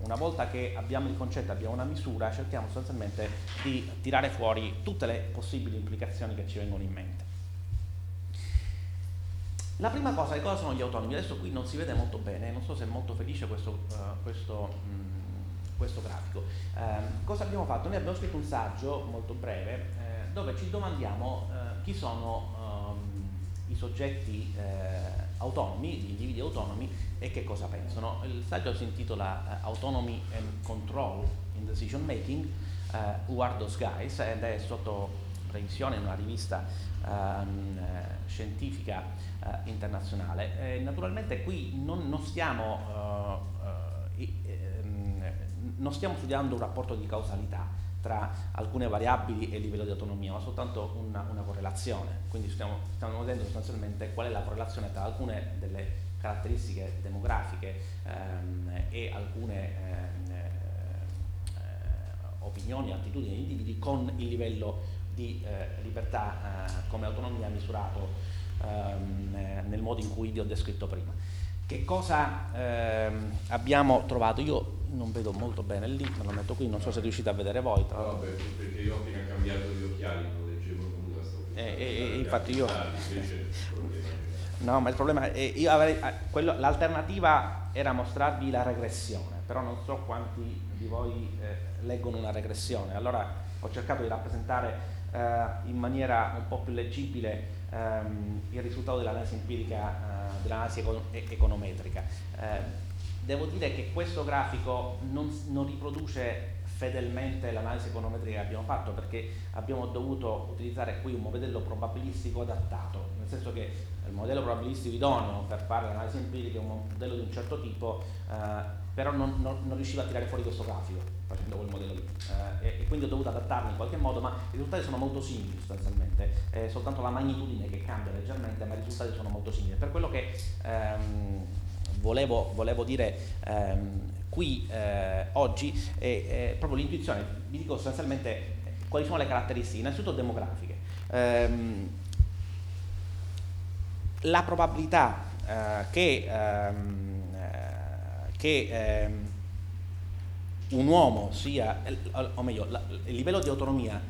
una volta che abbiamo il concetto, abbiamo una misura, cerchiamo sostanzialmente di tirare fuori tutte le possibili implicazioni che ci vengono in mente. La prima cosa, che cosa sono gli autonomi? Adesso qui non si vede molto bene, non so se è molto felice questo, uh, questo, mh, mm, questo grafico. Uh, cosa abbiamo fatto? Noi abbiamo scritto un saggio molto breve eh, dove ci domandiamo uh, chi sono um, i soggetti eh, autonomi, gli individui autonomi e che cosa pensano. Il saggio si intitola uh, Autonomy and Control in Decision Making, uh, Who are those guys? ed è sotto revisione in una rivista um, scientifica uh, internazionale. E naturalmente qui non, non, stiamo, ehm, non stiamo studiando un rapporto di causalità, tra alcune variabili e il livello di autonomia, ma soltanto una, una correlazione. Quindi stiamo, stiamo, vedendo sostanzialmente qual è la correlazione tra alcune delle caratteristiche demografiche ehm, e alcune ehm, eh, opinioni attitudini degli individui con il livello di eh, libertà eh, come autonomia misurato ehm, eh, nel modo in cui vi ho descritto prima. Che cosa ehm, abbiamo trovato? Io non vedo molto bene il link, me lo metto qui, non so se riuscite a vedere voi. Tra no, perché io ho appena cambiato gli occhiali, non leggevo nulla. Eh, eh, infatti io... No, ma il problema è io avrei, eh, quello, l'alternativa era mostrarvi la regressione, però non so quanti di voi eh, leggono una regressione. Allora ho cercato di rappresentare eh, in maniera un po' più leggibile ehm, il risultato dell'analisi empirica, eh, dell'analisi econ- econometrica. Eh, devo dire che questo grafico non, non riproduce fedelmente l'analisi econometrica che abbiamo fatto perché abbiamo dovuto utilizzare qui un modello probabilistico adattato, nel senso che il modello probabilistico idoneo per fare l'analisi empirica è un modello di un certo tipo, eh, però non, non, non, riusciva a tirare fuori questo grafico facendo quel modello lì eh, e, e, quindi ho dovuto adattarlo in qualche modo, ma i risultati sono molto simili sostanzialmente, è soltanto la magnitudine che cambia leggermente, ma i risultati sono molto simili. Per quello che ehm, volevo, volevo, dire ehm, qui eh, oggi è, è, proprio l'intuizione, vi dico sostanzialmente quali sono le caratteristiche, innanzitutto demografiche. Ehm, la probabilità eh, che, ehm, eh, che ehm, un uomo sia, o meglio, la, il livello di autonomia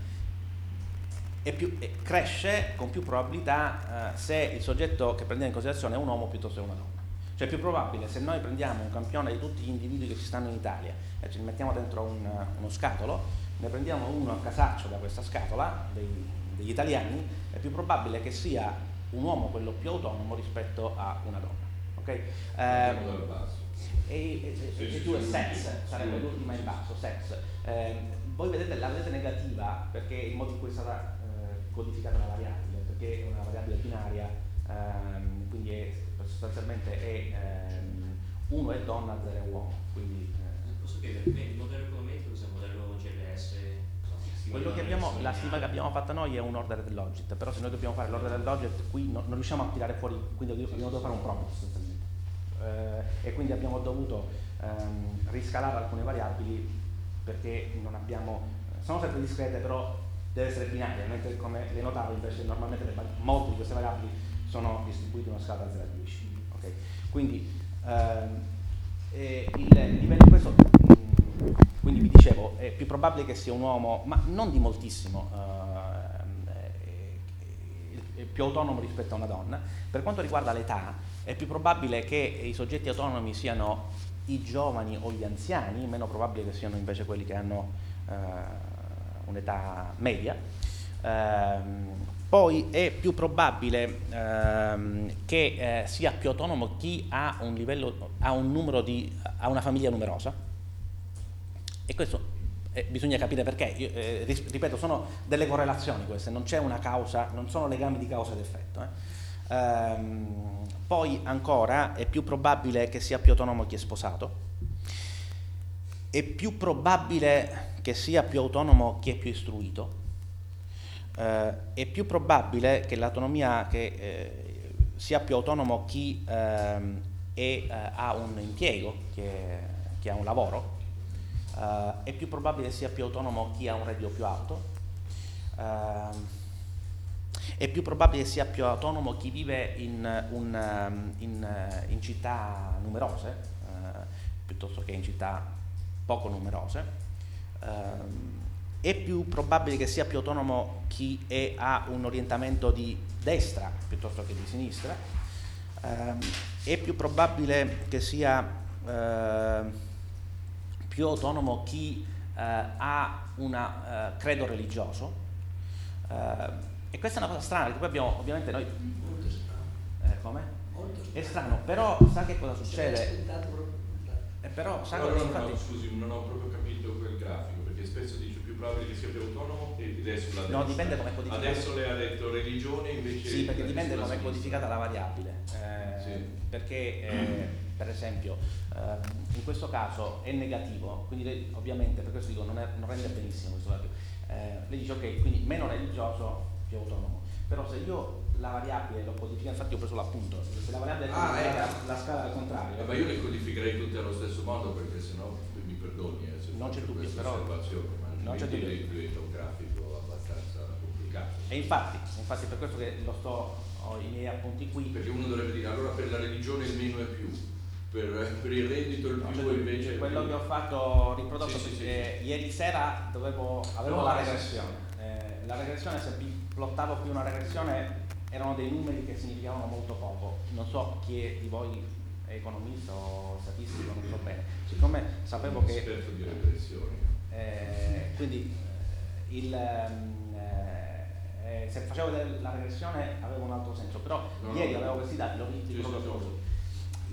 più, cresce con più probabilità eh, se il soggetto che prendiamo in considerazione è un uomo piuttosto che una donna. Cioè è più probabile se noi prendiamo un campione di tutti gli individui che ci stanno in Italia e ci mettiamo dentro un, uno scatolo, ne prendiamo uno a casaccio da questa scatola, dei, degli italiani, è più probabile che sia un uomo quello più autonomo rispetto a una donna. Okay? Eh, e, e, e, e è sex, sarebbe l'ultima in basso, sex. Eh, voi vedete la vedete negativa perché il modo in cui è stata eh, codificata la variabile, perché è una variabile binaria, ehm, quindi è sostanzialmente è ehm, uno è donna, zero è uomo. Quindi, eh. Posso chiedere, il modello econometrico è un modello GLS? Quello che abbiamo, la stima che abbiamo fatta noi è un order del logit, però se noi dobbiamo fare l'order del logit qui non, non riusciamo a tirare fuori, quindi dobbiamo fare un prompt sostanzialmente. Eh, e quindi abbiamo dovuto ehm, riscalare alcune variabili perché non abbiamo, sono sempre discrete però deve essere binaria, mentre come le notavo invece normalmente le, molte di queste variabili sono distribuite in una scala da 0 a 10. Okay? Quindi ehm, il questo, mm, quindi vi dicevo, è più probabile che sia un uomo, ma non di moltissimo, eh, più autonomo rispetto a una donna. Per quanto riguarda l'età, è più probabile che i soggetti autonomi siano i giovani o gli anziani, meno probabile che siano invece quelli che hanno eh, un'età media. Eh, poi è più probabile ehm, che eh, sia più autonomo chi ha un livello, ha un di, ha una famiglia numerosa. E questo eh, bisogna capire perché. Io, eh, ripeto, sono delle correlazioni queste, non c'è una causa, non sono legami di causa ed effetto. Eh. Ehm, poi ancora è più probabile che sia più autonomo chi è sposato. È più probabile che sia più autonomo chi è più istruito eh, è più probabile che l'autonomia che eh, sia più autonomo chi ehm, è, eh, ha un impiego, che, che ha un lavoro, eh, è più probabile sia più autonomo chi ha un reddito più alto, ehm, è più probabile sia più autonomo chi vive in, un, ehm, in, in città numerose eh, piuttosto che in città poco numerose. Um, è più probabile che sia più autonomo chi è, ha un orientamento di destra piuttosto che di sinistra, eh, è più probabile che sia eh, più autonomo chi eh, ha un eh, credo religioso. E questa è una cosa strana, perché poi abbiamo ovviamente noi... Eh, come? È strano, però sa che cosa succede? Eh, però, sa però, infatti... no, scusi, non ho proprio capito quel grafico, perché spesso dice probabile che sia più autonomo ed è sulla No, dipende come è codificata. Adesso lei ha detto religione invece... Sì, perché dipende come è codificata la variabile. Eh, sì. Perché, eh, per esempio, eh, in questo caso è negativo, quindi lei, ovviamente, per questo dico, non, è, non rende benissimo questo valore. Eh, lei dice, ok, quindi meno religioso, più autonomo. Però se io la variabile l'ho codificata, infatti ho preso l'appunto, se la variabile ah, è ecco. la scala al contrario. Eh, ma io le codificherei tutte allo stesso modo perché sennò mi perdoni. Eh, se non c'è dubbio, però non c'è dubbio. diventa un grafico abbastanza complicato. E infatti, infatti per questo che lo sto, ho i miei appunti qui. Perché uno dovrebbe dire, allora per la religione il meno è più, per, per il reddito il più no, invece... Quello che ho fatto, riprodotto sì, sì, sì, ieri sera dovevo, avevo no, la regressione. Eh, la regressione, se plottavo qui una regressione, erano dei numeri che significavano molto poco. Non so chi è di voi è economista o statistico, non so bene. Siccome sapevo che... Esperto di regressioni eh, quindi eh, il, ehm, eh, se facevo la regressione aveva un altro senso, però no, ieri no, avevo questi dati, l'ho visti proprio così.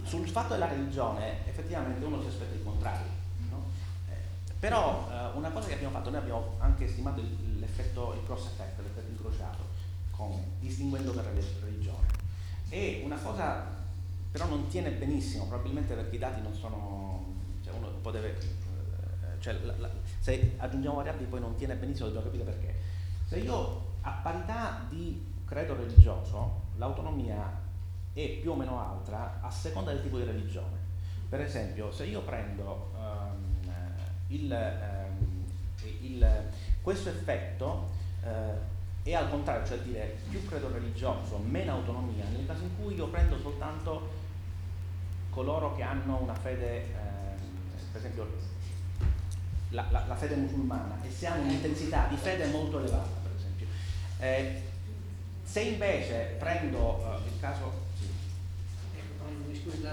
sul fatto della religione effettivamente uno si aspetta il contrario. No? Eh, però eh, una cosa che abbiamo fatto, noi abbiamo anche stimato il, l'effetto, il cross effect? Distinguendo per religione. E una cosa però non tiene benissimo, probabilmente perché i dati non sono, cioè uno un eh, cioè se aggiungiamo variabili poi non tiene benissimo, dobbiamo capire perché. Se io a parità di credo religioso, l'autonomia è più o meno altra a seconda del tipo di religione. Per esempio, se io prendo um, il, um, il, questo effetto uh, è al contrario, cioè dire più credo religioso, meno autonomia, nel caso in cui io prendo soltanto coloro che hanno una fede, eh, per esempio la, la, la, fede musulmana, e se hanno un'intensità di fede molto elevata, per esempio. Eh, se invece prendo eh, il caso... Sì. Ecco, scusi, la,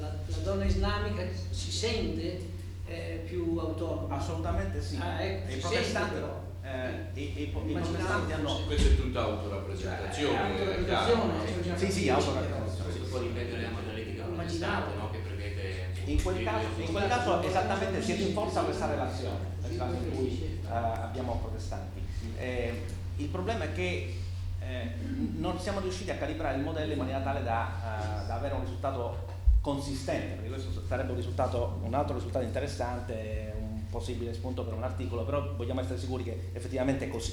la, donna islamica si sente eh, più autonoma? Assolutamente sì. Ah, ecco, I protestanti però eh, i, i, i protestanti hanno... Questa è tutta autorappresentazione. Cioè, autorappresentazione. Sì, sì, autorappresentazione. Questo può ripetere la modellitica protestante, no? Che prevede... In quel, caso, in quel caso esattamente si rinforza questa relazione, nel caso in cui uh, abbiamo protestanti. Eh, il problema è che eh, non siamo riusciti a calibrare il modello in maniera tale da, uh, da avere un risultato consistente, perché questo sarebbe un, risultato, un altro risultato interessante, possibile spunto per un articolo, però vogliamo essere sicuri che effettivamente è così.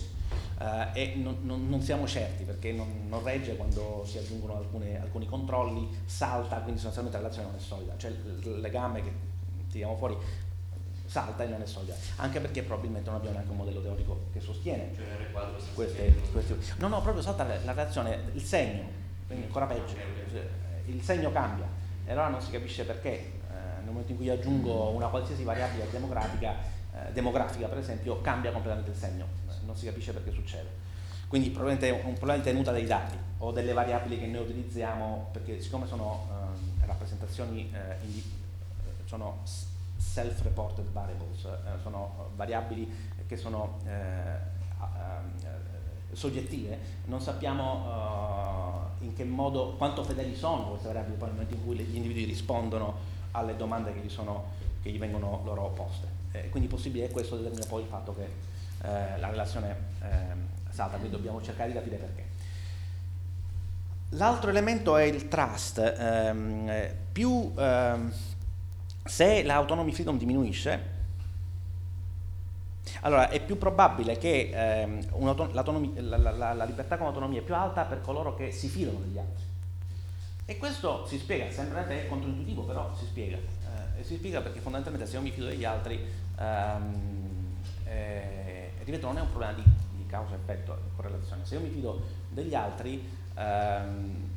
Uh, e non, non, non, siamo certi perché non, non regge quando si aggiungono alcune, alcuni controlli, salta, quindi sostanzialmente la relazione non è solida, cioè il, legame che tiriamo fuori salta e non è solida, anche perché probabilmente non abbiamo neanche un modello teorico che sostiene cioè, queste, queste, No, no, proprio salta la, la relazione, il segno, quindi ancora peggio, il segno cambia. E allora non si capisce perché nel momento in cui aggiungo una qualsiasi variabile demografica, eh, demografica per esempio, cambia completamente il segno, non si capisce perché succede. Quindi probabilmente è un problema di tenuta dei dati o delle variabili che noi utilizziamo, perché siccome sono eh, rappresentazioni, eh, indi- sono self-reported variables, eh, sono variabili che sono eh, eh, soggettive, non sappiamo in che modo, quanto fedeli sono queste variabili poi nel momento in cui gli individui rispondono alle domande che gli, sono, che gli vengono loro poste. Eh, quindi possibile che questo determina poi il fatto che eh, la relazione eh, salta, quindi dobbiamo cercare di capire perché. L'altro elemento è il trust. Ehm, eh, più, ehm, se l'autonomy freedom diminuisce, allora è più probabile che ehm, la, la, la libertà con autonomia è più alta per coloro che si fidano degli altri. E questo si spiega, sembra è controintuitivo, però si spiega. Eh, si spiega perché fondamentalmente se io mi fido degli altri, ehm, eh, ripeto, non è un problema di, di causa-effetto, correlazione. Se io mi fido degli altri, ehm,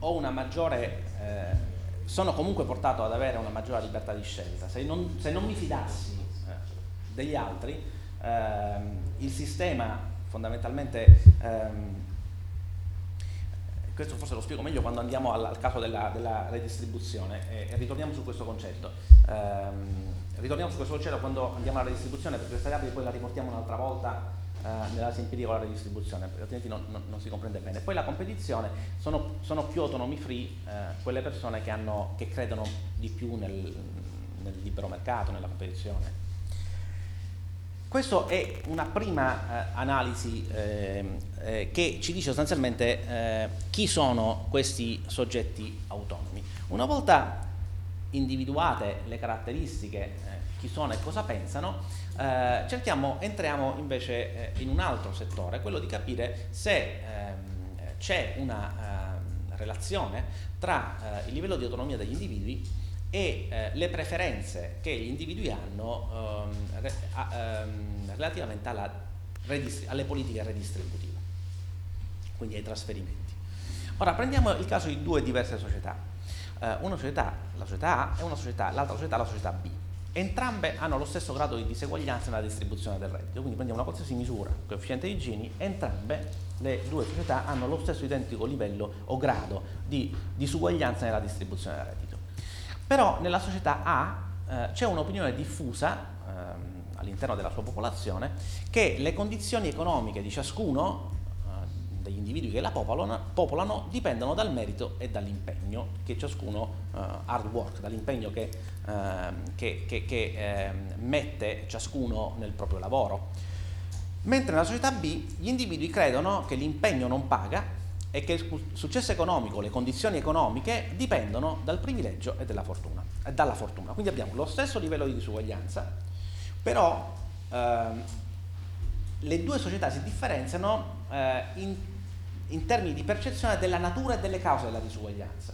ho una maggiore, eh, sono comunque portato ad avere una maggiore libertà di scelta. Se non, se non mi fidassi eh, degli altri, ehm, il sistema fondamentalmente ehm, questo forse lo spiego meglio quando andiamo al, al caso della, della redistribuzione e, e, ritorniamo su questo concetto. Ehm, ritorniamo su questo concetto quando andiamo alla redistribuzione perché questa variabile poi la riportiamo un'altra volta eh, nell'analisi empirica con la redistribuzione, altrimenti non, non, non, si comprende bene. Poi la competizione sono, sono più autonomi free eh, quelle persone che, hanno, che credono di più nel, nel libero mercato, nella competizione questa è una prima eh, analisi eh, eh, che ci dice sostanzialmente eh, chi sono questi soggetti autonomi. Una volta individuate le caratteristiche, eh, chi sono e cosa pensano, eh, cerchiamo, entriamo invece in un altro settore, quello di capire se ehm, c'è una ehm, relazione tra il livello di autonomia degli individui e eh, le preferenze che gli individui hanno ehm, re, a, ehm, relativamente redist- alle politiche redistributive, quindi ai trasferimenti. Ora prendiamo il caso di due diverse società. Eh, una società, la società A, e società, l'altra società, la società B. Entrambe hanno lo stesso grado di diseguaglianza nella distribuzione del reddito, quindi prendiamo una qualsiasi misura, coefficiente di Gini, entrambe le due società hanno lo stesso identico livello o grado di disuguaglianza nella distribuzione del reddito. Però nella società A eh, c'è un'opinione diffusa ehm, all'interno della sua popolazione che le condizioni economiche di ciascuno, eh, degli individui che la popolano, popolano, dipendono dal merito e dall'impegno che ciascuno, uh, hard work, dall'impegno che, uh, che, che, che uh, mette ciascuno nel proprio lavoro. Mentre nella società B gli individui credono che l'impegno non paga e che il successo economico, le condizioni economiche dipendono dal privilegio e fortuna, dalla fortuna. Quindi abbiamo lo stesso livello di disuguaglianza, però ehm, le due società si differenziano eh, in, in, termini di percezione della natura e delle cause della disuguaglianza.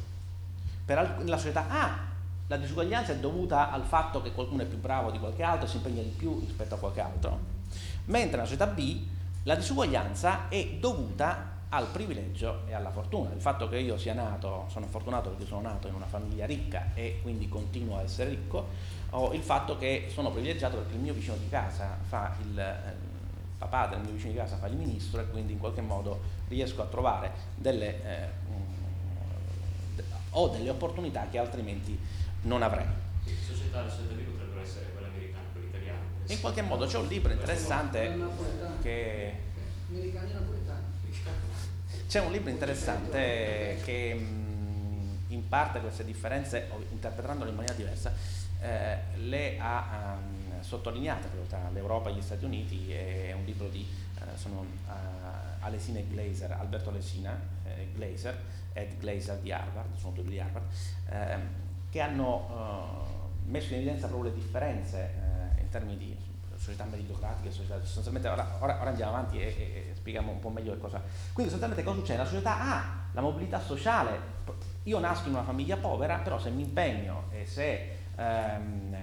Per nella società A la disuguaglianza è dovuta al fatto che qualcuno è più bravo di qualche altro, si impegna di più rispetto a qualche altro, mentre nella società B la disuguaglianza è dovuta al privilegio e alla fortuna. Il fatto che io sia nato, sono fortunato perché sono nato in una famiglia ricca e quindi continuo a essere ricco, o il fatto che sono privilegiato perché il mio vicino di casa fa il, eh, il papà del mio vicino di casa fa il ministro e quindi in qualche modo riesco a trovare delle, eh, ho delle opportunità che altrimenti non avrei. Sì, società, società potrebbero essere quelle americane, quelle italiane. In qualche modo c'è un libro interessante che... Americani napoletani. C'è un libro interessante che in parte queste differenze, interpretandole in maniera diversa, eh, le ha um, sottolineate tra l'Europa e gli Stati Uniti, è un libro di uh, sono, uh, Alesina e Glazer, Alberto Alesina e eh, Glazer, Ed Glazer di Harvard, sono due di Harvard, eh, che hanno uh, messo in evidenza proprio le differenze in termini di società meritocratiche, società, sostanzialmente ora, ora, ora andiamo avanti e, e, e, spieghiamo un po' meglio che cosa. Quindi sostanzialmente cosa succede? La società ha la mobilità sociale, io nasco in una famiglia povera, però se mi impegno e se, ehm,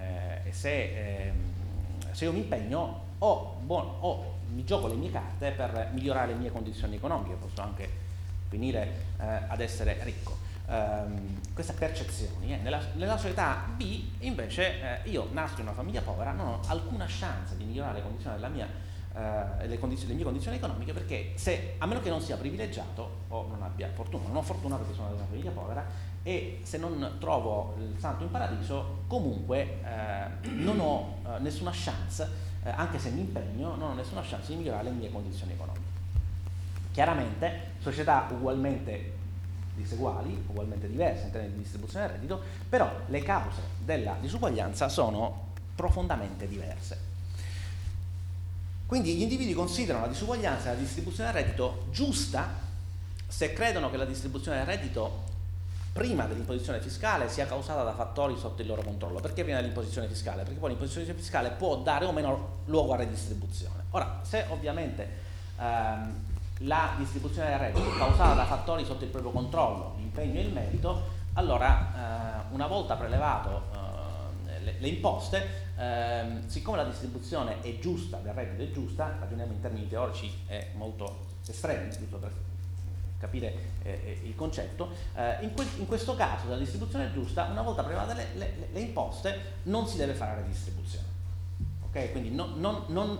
e se, ehm, se io mi impegno ho, buon, ho, mi gioco le mie carte per migliorare le mie condizioni economiche, posso anche finire eh, ad essere ricco ehm, queste percezioni. Eh. Nella, nella, società B invece eh, io nasco in una famiglia povera, non ho alcuna chance di migliorare le condizioni della mia eh, le, condizioni, le, mie condizioni economiche perché se, a meno che non sia privilegiato o non abbia fortuna, non ho fortuna perché sono di una famiglia povera e se non trovo il santo in paradiso comunque eh, non ho eh, nessuna chance, eh, anche se mi impegno, non ho nessuna chance di migliorare le mie condizioni economiche. Chiaramente società ugualmente diseguali, ugualmente diverse in termini di distribuzione del reddito, però le cause della disuguaglianza sono profondamente diverse. Quindi gli individui considerano la disuguaglianza e la distribuzione del reddito giusta se credono che la distribuzione del reddito prima dell'imposizione fiscale sia causata da fattori sotto il loro controllo. Perché prima dell'imposizione fiscale? Perché poi l'imposizione fiscale può dare o meno luogo a redistribuzione. Ora, se ovviamente ehm, la distribuzione del reddito causata da fattori sotto il proprio controllo, l'impegno e il merito, allora eh, una volta prelevato eh, le, le, imposte, eh, siccome la distribuzione è giusta, del reddito è giusta, ragioniamo in termini teorici è molto estremi, giusto per capire eh, eh, il concetto, eh, in, que- in, questo caso la distribuzione è giusta, una volta prelevate le, le, le imposte non si deve fare la redistribuzione. Okay? Quindi non, non, non,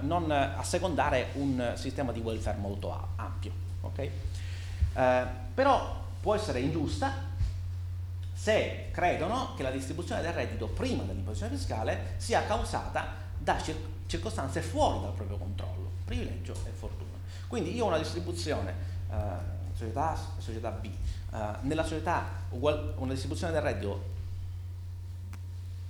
non, assecondare un sistema di welfare molto ampio. Okay? Eh, però può essere ingiusta se credono che la distribuzione del reddito prima dell'imposizione fiscale sia causata da cir- circostanze fuori dal proprio controllo, privilegio e fortuna. Quindi io ho una distribuzione, eh, società A, società B, eh, nella società ugual- una distribuzione del reddito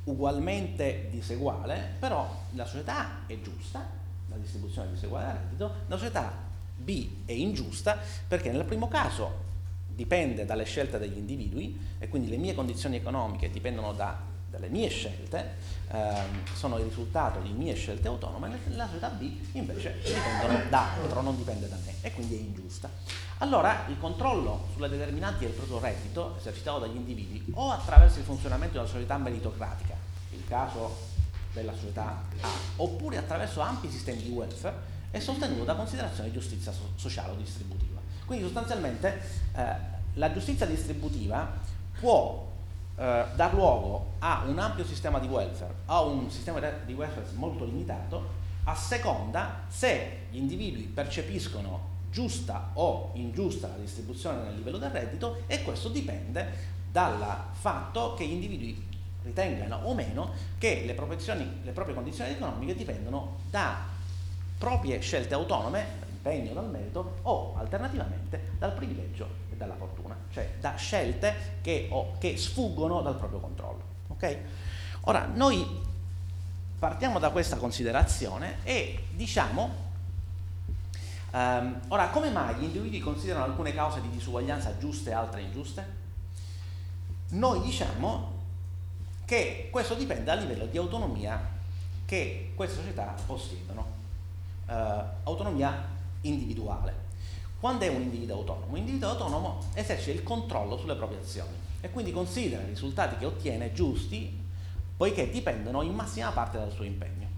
ugualmente diseguale, però la società A è giusta, la distribuzione è diseguale del reddito, la società B è ingiusta perché nel primo caso dipende dalle scelte degli individui e quindi le mie condizioni economiche dipendono da dalle mie scelte, ehm, sono il risultato di mie scelte autonome, la società B invece dipendono da altro, non dipende da me e quindi è ingiusta. Allora il controllo sulle determinanti del proprio reddito esercitato dagli individui o attraverso il funzionamento una società meritocratica, il caso della società A, oppure attraverso ampi sistemi di welfare, è sostenuto da considerazioni di giustizia so- sociale o distributiva. Quindi sostanzialmente eh, la giustizia distributiva può eh, dar luogo a un ampio sistema di welfare, a un sistema di welfare molto limitato, a seconda se gli individui percepiscono giusta o ingiusta la distribuzione nel livello del reddito e questo dipende dal fatto che gli individui ritengano o meno che le, le proprie condizioni economiche dipendono da proprie scelte autonome dall'impegno, dal merito o alternativamente dal privilegio e dalla fortuna, cioè da scelte che, o, che sfuggono dal proprio controllo. Okay? Ora, noi partiamo da questa considerazione e diciamo Um, ora, come mai gli individui considerano alcune cause di disuguaglianza giuste e altre ingiuste? Noi diciamo che questo dipende dal livello di autonomia che queste società possiedono, uh, autonomia individuale. Quando è un individuo autonomo? Un individuo autonomo esercita il controllo sulle proprie azioni e quindi considera i risultati che ottiene giusti poiché dipendono in massima parte dal suo impegno.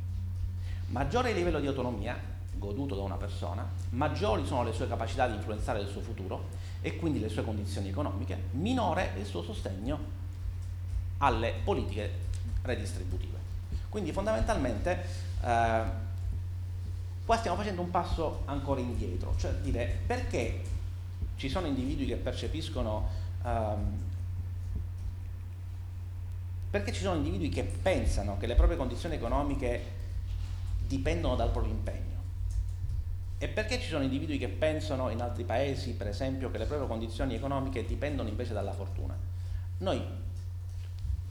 Maggiore il livello di autonomia, goduto da una persona, maggiori sono le sue capacità di influenzare il suo futuro e quindi le sue condizioni economiche, minore il suo sostegno alle politiche redistributive. Quindi fondamentalmente eh, qua stiamo facendo un passo ancora indietro, cioè dire perché ci sono individui che percepiscono ehm, perché ci sono individui che pensano che le proprie condizioni economiche dipendono dal proprio impegno e perché ci sono individui che pensano in altri paesi, per esempio, che le proprie condizioni economiche dipendono invece dalla fortuna? Noi,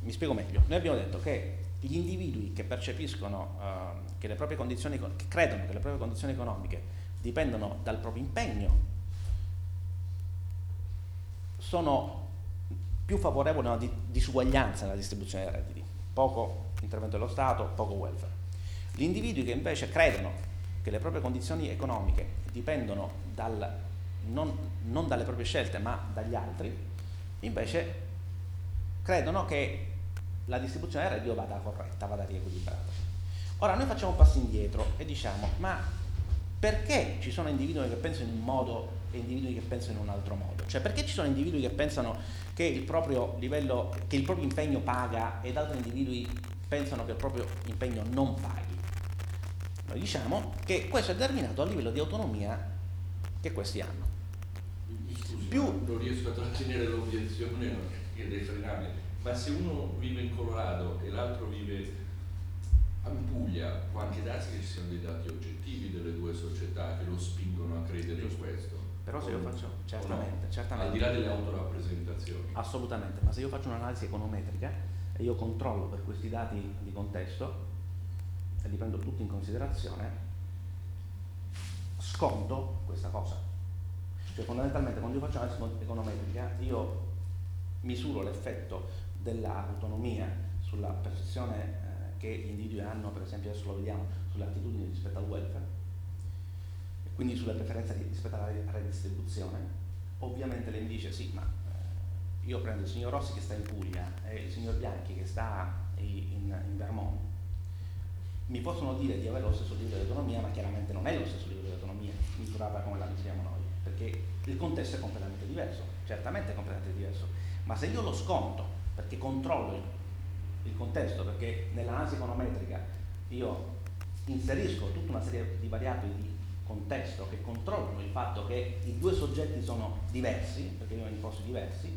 mi spiego meglio, noi abbiamo detto che gli individui che percepiscono uh, che le proprie condizioni, che credono che le proprie condizioni economiche dipendono dal proprio impegno, sono più favorevoli a una disuguaglianza nella distribuzione dei redditi, poco intervento dello Stato, poco welfare. Gli individui che invece credono che le proprie condizioni economiche dipendono dal, non, non dalle proprie scelte ma dagli altri, invece credono che la distribuzione del reddito vada corretta, vada riequilibrata. Ora noi facciamo un passo indietro e diciamo ma perché ci sono individui che pensano in un modo e individui che pensano in un altro modo? Cioè perché ci sono individui che pensano che il proprio livello, che il proprio impegno paga ed altri individui pensano che il proprio impegno non paghi? Noi diciamo che questo è determinato a livello di autonomia che questi hanno. Scusi, Più... non riesco a trattenere l'obiezione che dei frenare, ma se uno vive in Colorado e l'altro vive in Puglia, può anche darsi che ci siano dei dati oggettivi delle due società che lo spingono a credere in questo. Però se io faccio, certamente, no? certamente. Al di là delle autorappresentazioni. Assolutamente, ma se io faccio un'analisi econometrica e io controllo per questi dati di contesto, e li prendo tutti in considerazione, sconto questa cosa. Cioè fondamentalmente quando io faccio analisi econometrica io misuro l'effetto dell'autonomia sulla percezione eh, che gli individui hanno, per esempio adesso lo vediamo, sulle attitudini rispetto al welfare, e quindi sulle preferenze rispetto alla redistribuzione. Ovviamente lei dice sì, ma eh, io prendo il signor Rossi che sta in Puglia e il signor Bianchi che sta in, in Vermont mi possono dire di avere lo stesso livello di autonomia, ma chiaramente non è lo stesso livello di autonomia misurata come la misuriamo noi, perché il contesto è completamente diverso, certamente è completamente diverso, ma se io lo sconto perché controllo il, contesto, perché nell'analisi econometrica io inserisco tutta una serie di variabili di contesto che controllano il fatto che i due soggetti sono diversi, perché vivono in posti diversi,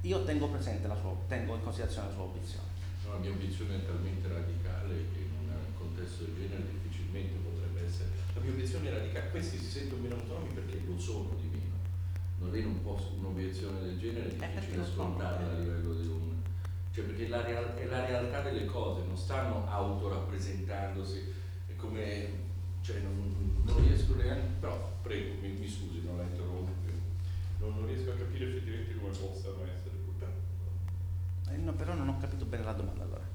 io tengo presente la sua, tengo in considerazione la sua obiezione. No, la mia obiezione è talmente radicale che contesto del genere difficilmente potrebbe essere. La mia obiezione era di che questi si sentono meno autonomi perché lo sono di è un po' un'obiezione del genere è eh, difficile scontarla a livello di un. Cioè perché la real, è la realtà delle cose, non stanno autorappresentandosi, è come. Cioè non, non riesco neanche. Però prego, mi, mi scusi, non la interrompo. Non, non, riesco a capire effettivamente come possano essere. Eh no, però non ho capito bene la domanda allora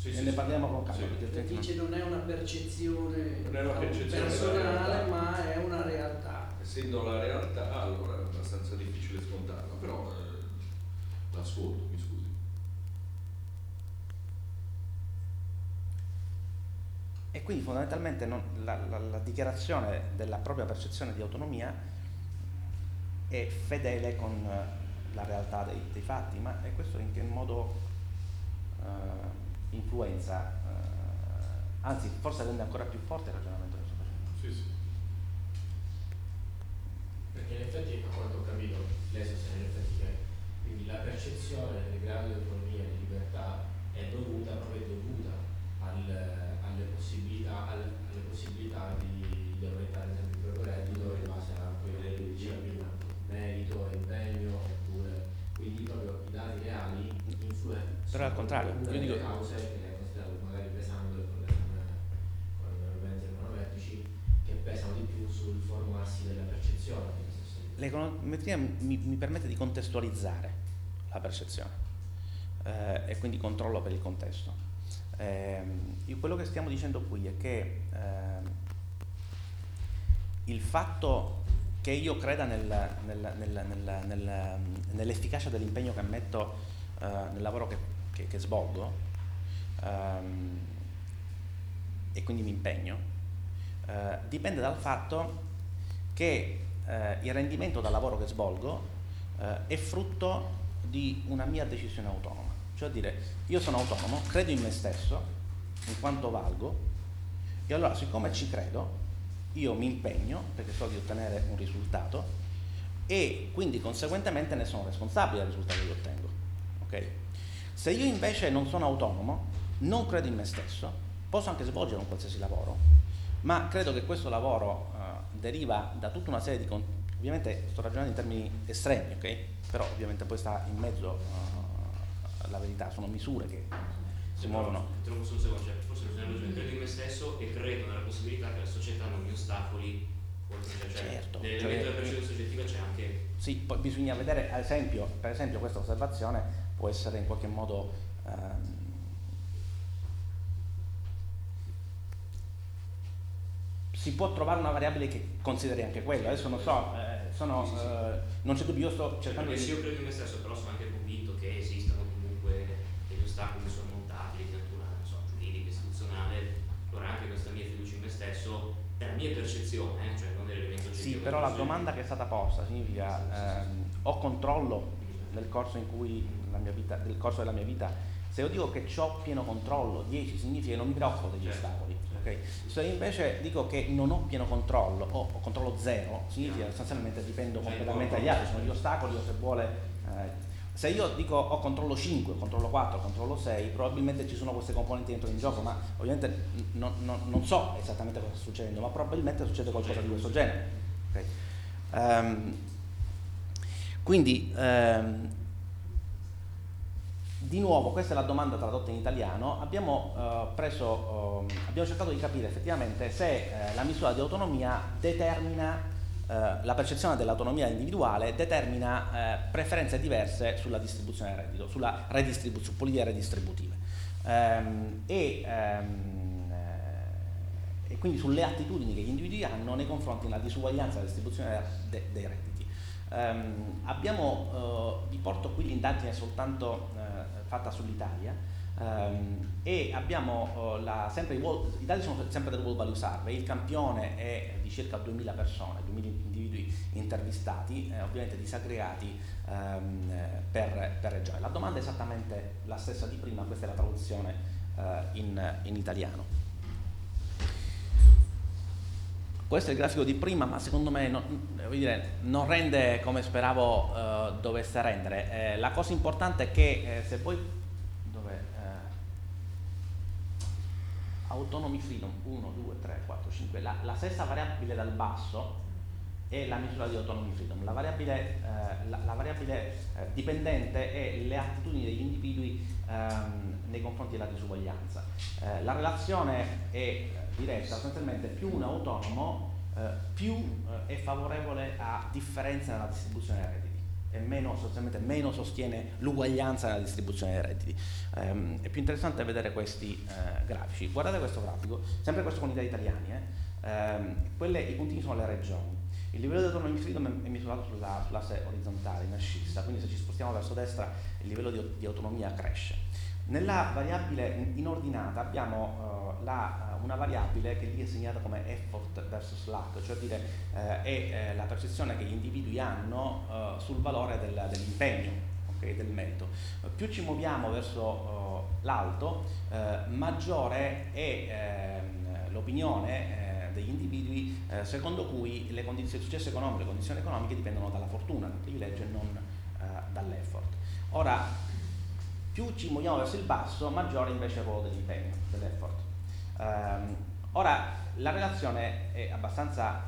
sì, e sì, ne parliamo con calma. Perché dice non è una percezione, non è una percezione personale, ma è una realtà. Essendo la realtà, allora è abbastanza difficile scontarla, però eh, l'ascolto, mi scusi. E quindi fondamentalmente non, la, la, la, dichiarazione della propria percezione di autonomia è fedele con la realtà dei, dei fatti, ma è questo in che modo uh, influenza, eh, anzi forse rende ancora più forte il ragionamento che sto facendo. Sì, sì in effetti a quanto ho capito lei sostiene in effetti che quindi la percezione del grado di autonomia e di libertà è dovuta proprio dovuta al, alle possibilità, al, alle possibilità di, di, aumentare sempre il proprio reddito in base a quello che diceva prima, merito, impegno, oppure quindi proprio i dati reali influenzano. Però al contrario, io dico... cause che è considerato magari pesando con, con, con, economici che pesano di più sul formarsi della percezione. L'econometria mi, mi permette di contestualizzare la percezione eh, e quindi controllo per il contesto. Io- quello che stiamo dicendo qui è che ehm, il fatto che io creda nel- nel- nel- nell'efficacia dell'impegno che metto eh, nel lavoro che, che- che svolgo ehm, e quindi mi impegno, eh, dipende dal fatto che eh, il rendimento dal lavoro che svolgo eh, è frutto di una mia decisione autonoma. Cioè dire, io sono autonomo, credo in me stesso, in quanto valgo, e allora siccome ci credo, io mi impegno perché so di ottenere un risultato e quindi conseguentemente ne sono responsabile del risultato che ottengo. ok? Se io invece non sono autonomo, non credo in me stesso, posso anche svolgere un qualsiasi lavoro, ma credo che questo lavoro eh, deriva da tutta una serie di... con- ovviamente sto ragionando in termini estremi, ok? Però ovviamente poi sta in mezzo eh, la verità, sono misure che si muovono. Te lo posso un secondo, cioè, forse bisogna ragionare, credo in me stesso e credo nella possibilità che la società non mi ostacoli oltre, cioè, cioè, Certo, nell'elemento cioè- della percezione soggettiva c'è anche Sì, poi bisogna vedere, ad esempio, per esempio questa osservazione può essere in qualche modo ehm, si può trovare una variabile che consideri anche quello, adesso non so, eh, sono, Sì, sì, sì. eh, non c'è dubbio, io sto Cioè, cercando di... io credo in me stesso, però sono anche convinto che esistano comunque degli ostacoli insormontabili di natura, so, giuridica, istituzionale, allora anche questa mia fiducia in me stesso è la mia percezione, eh, cioè non dell'elemento oggettivo. Sì, però la domanda che è stata posta significa ehm, ho controllo nel corso in cui la mia vita, del corso della mia vita, se io dico che ho pieno controllo, 10 significa che non mi preoccupo degli Certo, ostacoli. certo. Ok? Se invece dico che non ho pieno controllo o ho controllo zero, significa che sostanzialmente dipendo completamente dagli altri, sono gli ostacoli o se vuole. eh, se io dico ho controllo 5, controllo 4, controllo 6, probabilmente ci sono queste componenti dentro in gioco, ma ovviamente non, non- non so esattamente cosa sta succedendo, ma probabilmente succede qualcosa di questo genere. ok? Ehm, quindi, ehm, di nuovo, questa è la domanda tradotta in italiano, abbiamo, eh, preso, ehm, abbiamo cercato di capire effettivamente se eh, la misura di autonomia determina, eh, la percezione dell'autonomia individuale determina eh, preferenze diverse sulla distribuzione del reddito, sulla redistribu- su politiche redistributive. Ehm, e, ehm, eh, e quindi sulle attitudini che gli individui hanno nei confronti della disuguaglianza della distribuzione de- dei redditi. Ehm, abbiamo, eh, vi porto qui l'indagine soltanto eh, fatta sull'Italia ehm, e abbiamo eh, la, sempre i, World- i dati sono sempre del World Value Survey, il campione è di circa 2000 persone, 2000 individui intervistati, eh, ovviamente disaggregati ehm, eh, per, per regione. La domanda è esattamente la stessa di prima, questa è la traduzione eh, in, in italiano. Questo è il grafico di prima, ma secondo me non, voglio dire, non rende come speravo eh, dovesse rendere. Eh, la cosa importante è che eh, se voi dov'è? Eh, autonomy freedom 1, 2, 3, 4, 5, la, la stessa variabile dal basso è la misura di autonomy freedom. La variabile, eh, la, la variabile eh, dipendente è le attitudini degli individui ehm, nei confronti della disuguaglianza. Eh, la relazione è eh, diretta, sostanzialmente più uno è autonomo, eh, più eh, è favorevole a differenza nella distribuzione dei redditi e meno, sostanzialmente meno sostiene l'uguaglianza nella distribuzione dei redditi. Ehm, è più interessante vedere questi eh, grafici. Guardate questo grafico, sempre questo con i dati italiani, eh. Ehm, quelle, i puntini sono le regioni. Il livello di autonomy freedom è misurato sulla- sull'asse orizzontale, in ascissa, quindi se ci spostiamo verso destra il livello di, di autonomia cresce. Nella variabile in in ordinata abbiamo eh, la- una variabile che lì è segnata come effort versus lack, cioè dire eh, è eh, la percezione che gli individui hanno eh, sul valore del- dell'impegno, ok, del merito. Eh, Più ci muoviamo verso eh, l'alto, eh, maggiore è ehm, l'opinione eh, degli individui eh, secondo cui le condizioni, il successo economico e le condizioni economiche dipendono dalla fortuna, dal privilegio e non eh, dall'effort. Ora, più ci muoviamo verso il basso, maggiore invece è il ruolo dell'impegno, dell'effort. Ehm, ora, la relazione è abbastanza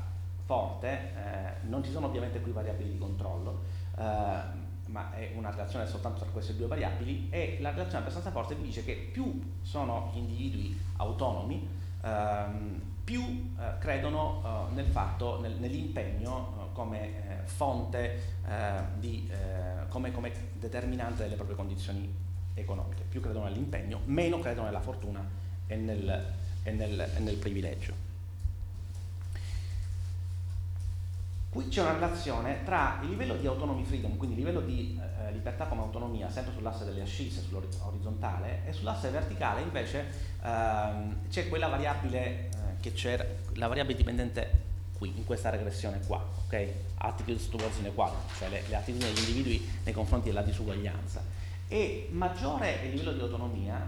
forte, eh, non ci sono ovviamente qui variabili di controllo, eh, ma è una relazione soltanto tra queste due variabili, e la relazione abbastanza forte vi dice che più sono individui autonomi, ehm, più eh, credono eh, nel fatto, nel, nell'impegno eh, come eh, fonte, di, come, come determinante delle proprie condizioni economiche. Più credono nell'impegno, meno credono nella fortuna e nel, e nel, e nel privilegio. Qui c'è una relazione tra il livello di autonomy freedom, quindi il livello di eh, libertà come autonomia, sempre sull'asse delle ascisse, sull'orizzontale, e sull'asse verticale invece ehm, c'è quella variabile eh, che c'è, la variabile dipendente qui, in questa regressione qua, ok? Attitudes towards inequality, cioè le, le attitudini degli individui nei confronti della disuguaglianza. E maggiore è il livello di autonomia,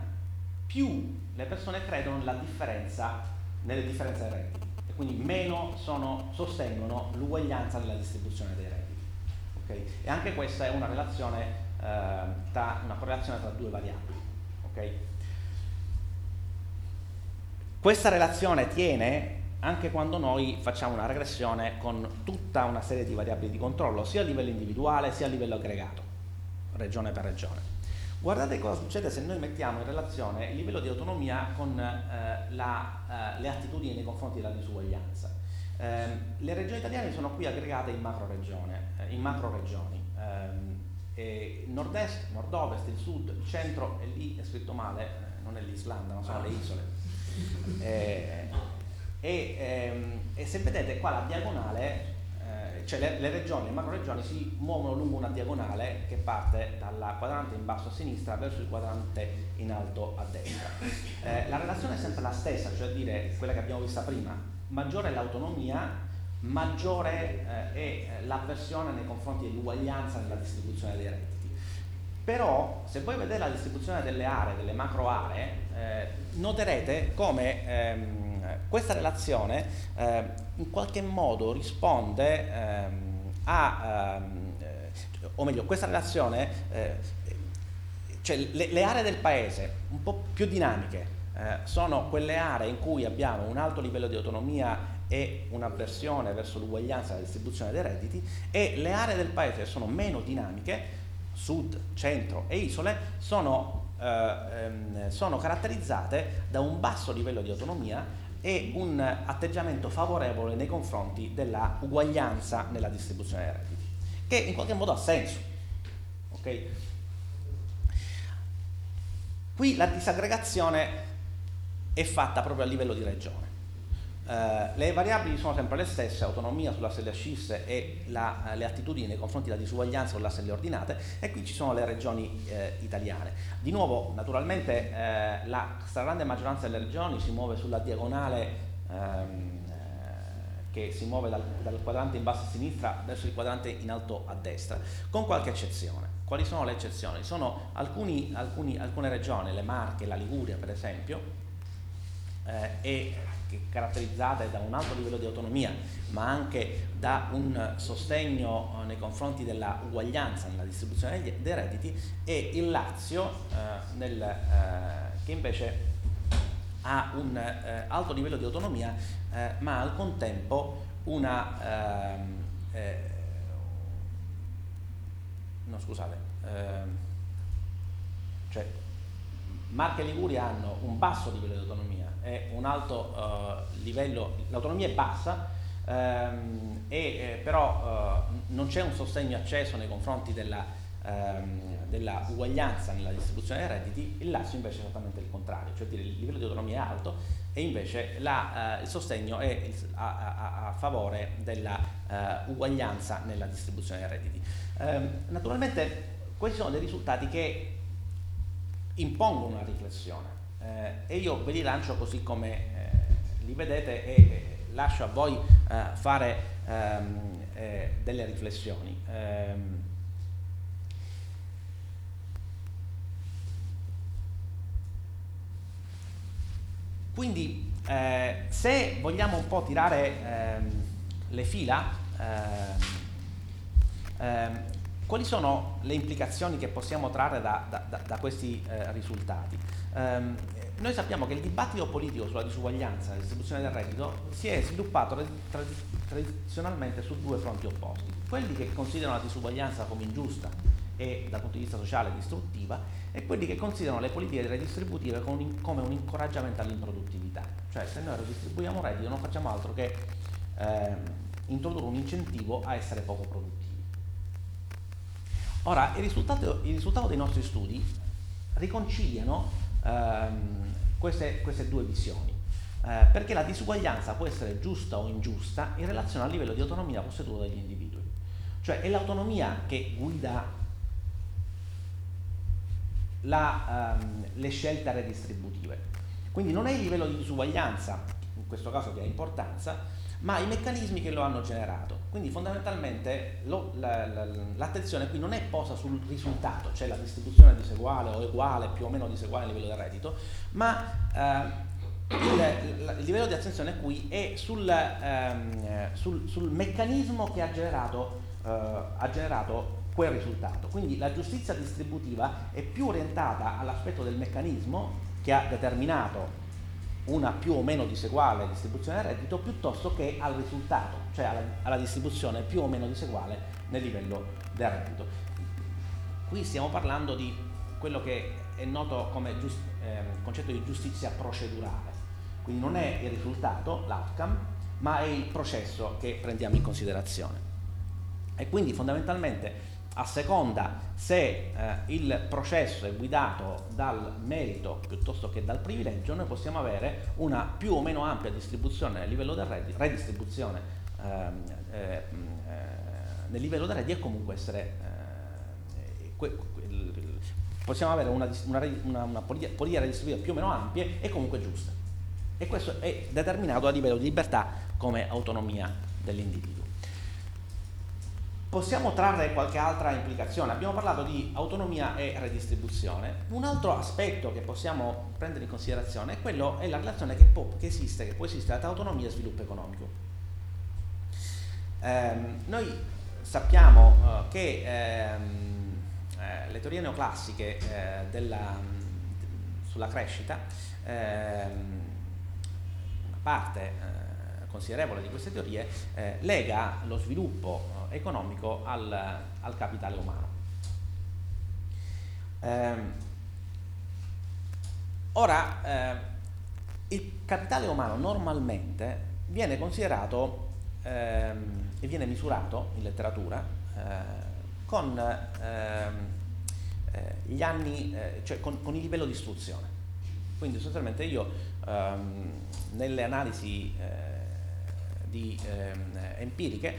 più le persone credono nella differenza, nelle differenze dei redditi quindi meno sono, sostengono l'uguaglianza nella distribuzione dei redditi. Okay? E anche questa è una relazione, eh, tra, una correlazione tra due variabili. Okay? Questa relazione tiene anche quando noi facciamo una regressione con tutta una serie di variabili di controllo, sia a livello individuale sia a livello aggregato, regione per regione. Guardate cosa succede se noi mettiamo in relazione il livello di autonomia con eh, la, eh, le attitudini nei confronti della disuguaglianza. Eh, le regioni italiane sono qui aggregate in macro, eh, in macro regioni. Eh, nord-est, nord-ovest, il sud, il centro, e lì è scritto male, eh, non è l'Islanda, non sono le isole. e, ehm, e se vedete qua la diagonale cioè le, le, regioni, le macro regioni si muovono lungo una diagonale che parte dal quadrante in basso a sinistra verso il quadrante in alto a destra. Eh, la relazione è sempre la stessa, cioè dire quella che abbiamo vista prima, maggiore è l'autonomia, maggiore eh, è l'avversione nei confronti dell'uguaglianza nella distribuzione dei redditi. Però se voi vedete la distribuzione delle aree, delle macro aree, eh, noterete come ehm, questa relazione eh, in qualche modo risponde ehm, a, ehm, eh, o meglio, questa relazione, eh, cioè le, le, aree del paese un po' più dinamiche eh, sono quelle aree in cui abbiamo un alto livello di autonomia e un'avversione verso l'uguaglianza della distribuzione dei redditi e le aree del paese che sono meno dinamiche, sud, centro e isole, sono, eh, ehm, sono caratterizzate da un basso livello di autonomia e un atteggiamento favorevole nei confronti della uguaglianza nella distribuzione dei redditi, che in qualche modo ha senso. Okay? Qui la disaggregazione è fatta proprio a livello di regione. Uh, le variabili sono sempre le stesse, autonomia sull'asse delle ascisse e la, uh, le attitudini nei confronti della disuguaglianza sull'asse delle ordinate e qui ci sono le regioni uh, italiane. Di nuovo, naturalmente, la stragrande maggioranza delle regioni si muove sulla diagonale ehm, che si muove dal, dal, quadrante in basso a sinistra verso il quadrante in alto a destra, con qualche eccezione. Quali sono le eccezioni? Sono alcuni, alcuni, alcune regioni, le Marche, la Liguria per esempio, e caratterizzate da un alto livello di autonomia, ma anche da un sostegno eh, nei confronti della uguaglianza nella distribuzione dei redditi, e il Lazio, eh, nel, eh, che invece ha un eh, alto livello di autonomia, eh, ma al contempo una... Ehm, eh, no, scusate, ehm, cioè Marche e Liguria hanno un basso livello di autonomia e un alto uh, livello, l'autonomia è bassa, ehm, e, eh, però uh, non c'è un sostegno acceso nei confronti della, ehm, della, uguaglianza nella distribuzione dei redditi, il Lazio invece è esattamente il contrario, cioè dire, il livello di autonomia è alto e invece la, uh, il sostegno è il, a, a, a, favore della uguaglianza nella distribuzione dei redditi. Ehm, naturalmente questi sono dei risultati che impongono una riflessione eh, e io ve li lancio così come eh, li vedete e eh, lascio a voi eh, fare ehm, eh, delle riflessioni. Ehm, quindi eh, se vogliamo un po' tirare ehm, le fila, ehm, quali sono le implicazioni che possiamo trarre da, da, da questi eh, risultati? Um, noi sappiamo che il dibattito politico sulla disuguaglianza e distribuzione del reddito si è sviluppato tradizionalmente su due fronti opposti. Quelli che considerano la disuguaglianza come ingiusta e dal punto di vista sociale distruttiva e quelli che considerano le politiche redistributive come un incoraggiamento all'improduttività. Cioè se noi redistribuiamo reddito non facciamo altro che eh, introdurre un incentivo a essere poco produttivi. Ora, il risultato, il risultato dei nostri studi riconciliano ehm, queste, queste, due visioni, eh, perché la disuguaglianza può essere giusta o ingiusta in relazione al livello di autonomia posseduto dagli individui. Cioè è l'autonomia che guida la, ehm, le scelte redistributive. Quindi non è il livello di disuguaglianza, in questo caso che ha importanza, ma i meccanismi che lo hanno generato. Quindi fondamentalmente lo, la, la, l'attenzione qui non è posta sul risultato, cioè la distribuzione diseguale o uguale, più o meno diseguale a livello del reddito, ma eh, il, il, livello di attenzione qui è sul, ehm, sul, sul meccanismo che ha generato, eh, ha generato quel risultato. Quindi la giustizia distributiva è più orientata all'aspetto del meccanismo che ha determinato una più o meno diseguale distribuzione del reddito piuttosto che al risultato, cioè alla, alla distribuzione più o meno diseguale nel livello del reddito. Qui stiamo parlando di quello che è noto come giust, eh, concetto di giustizia procedurale, quindi non è il risultato, l'outcome, ma è il processo che prendiamo in considerazione. E quindi fondamentalmente a seconda se eh, il processo è guidato dal merito piuttosto che dal privilegio, noi possiamo avere una più o meno ampia distribuzione a livello del reddito, redistribuzione ehm, eh, nel livello del reddito e comunque essere eh, que, que, possiamo avere una, una, una, una politica redistributiva più o meno ampia e comunque giusta. E questo è determinato a livello di libertà come autonomia dell'individuo possiamo trarre qualche altra implicazione. Abbiamo parlato di autonomia e redistribuzione. Un altro aspetto che possiamo prendere in considerazione è, quello, è la relazione che, può, che, esiste, che può esistere tra autonomia e sviluppo economico. Ehm, noi sappiamo uh, che ehm, eh, le teorie neoclassiche eh, della, sulla crescita, ehm, una parte eh, considerevole di queste teorie, eh, lega lo sviluppo economico al, al capitale umano. Eh, ora, eh, il capitale umano normalmente viene considerato ehm, e viene misurato in letteratura eh, con ehm, eh, gli anni, eh, cioè con, con, il livello di istruzione. Quindi sostanzialmente io ehm, nelle analisi eh, di, empiriche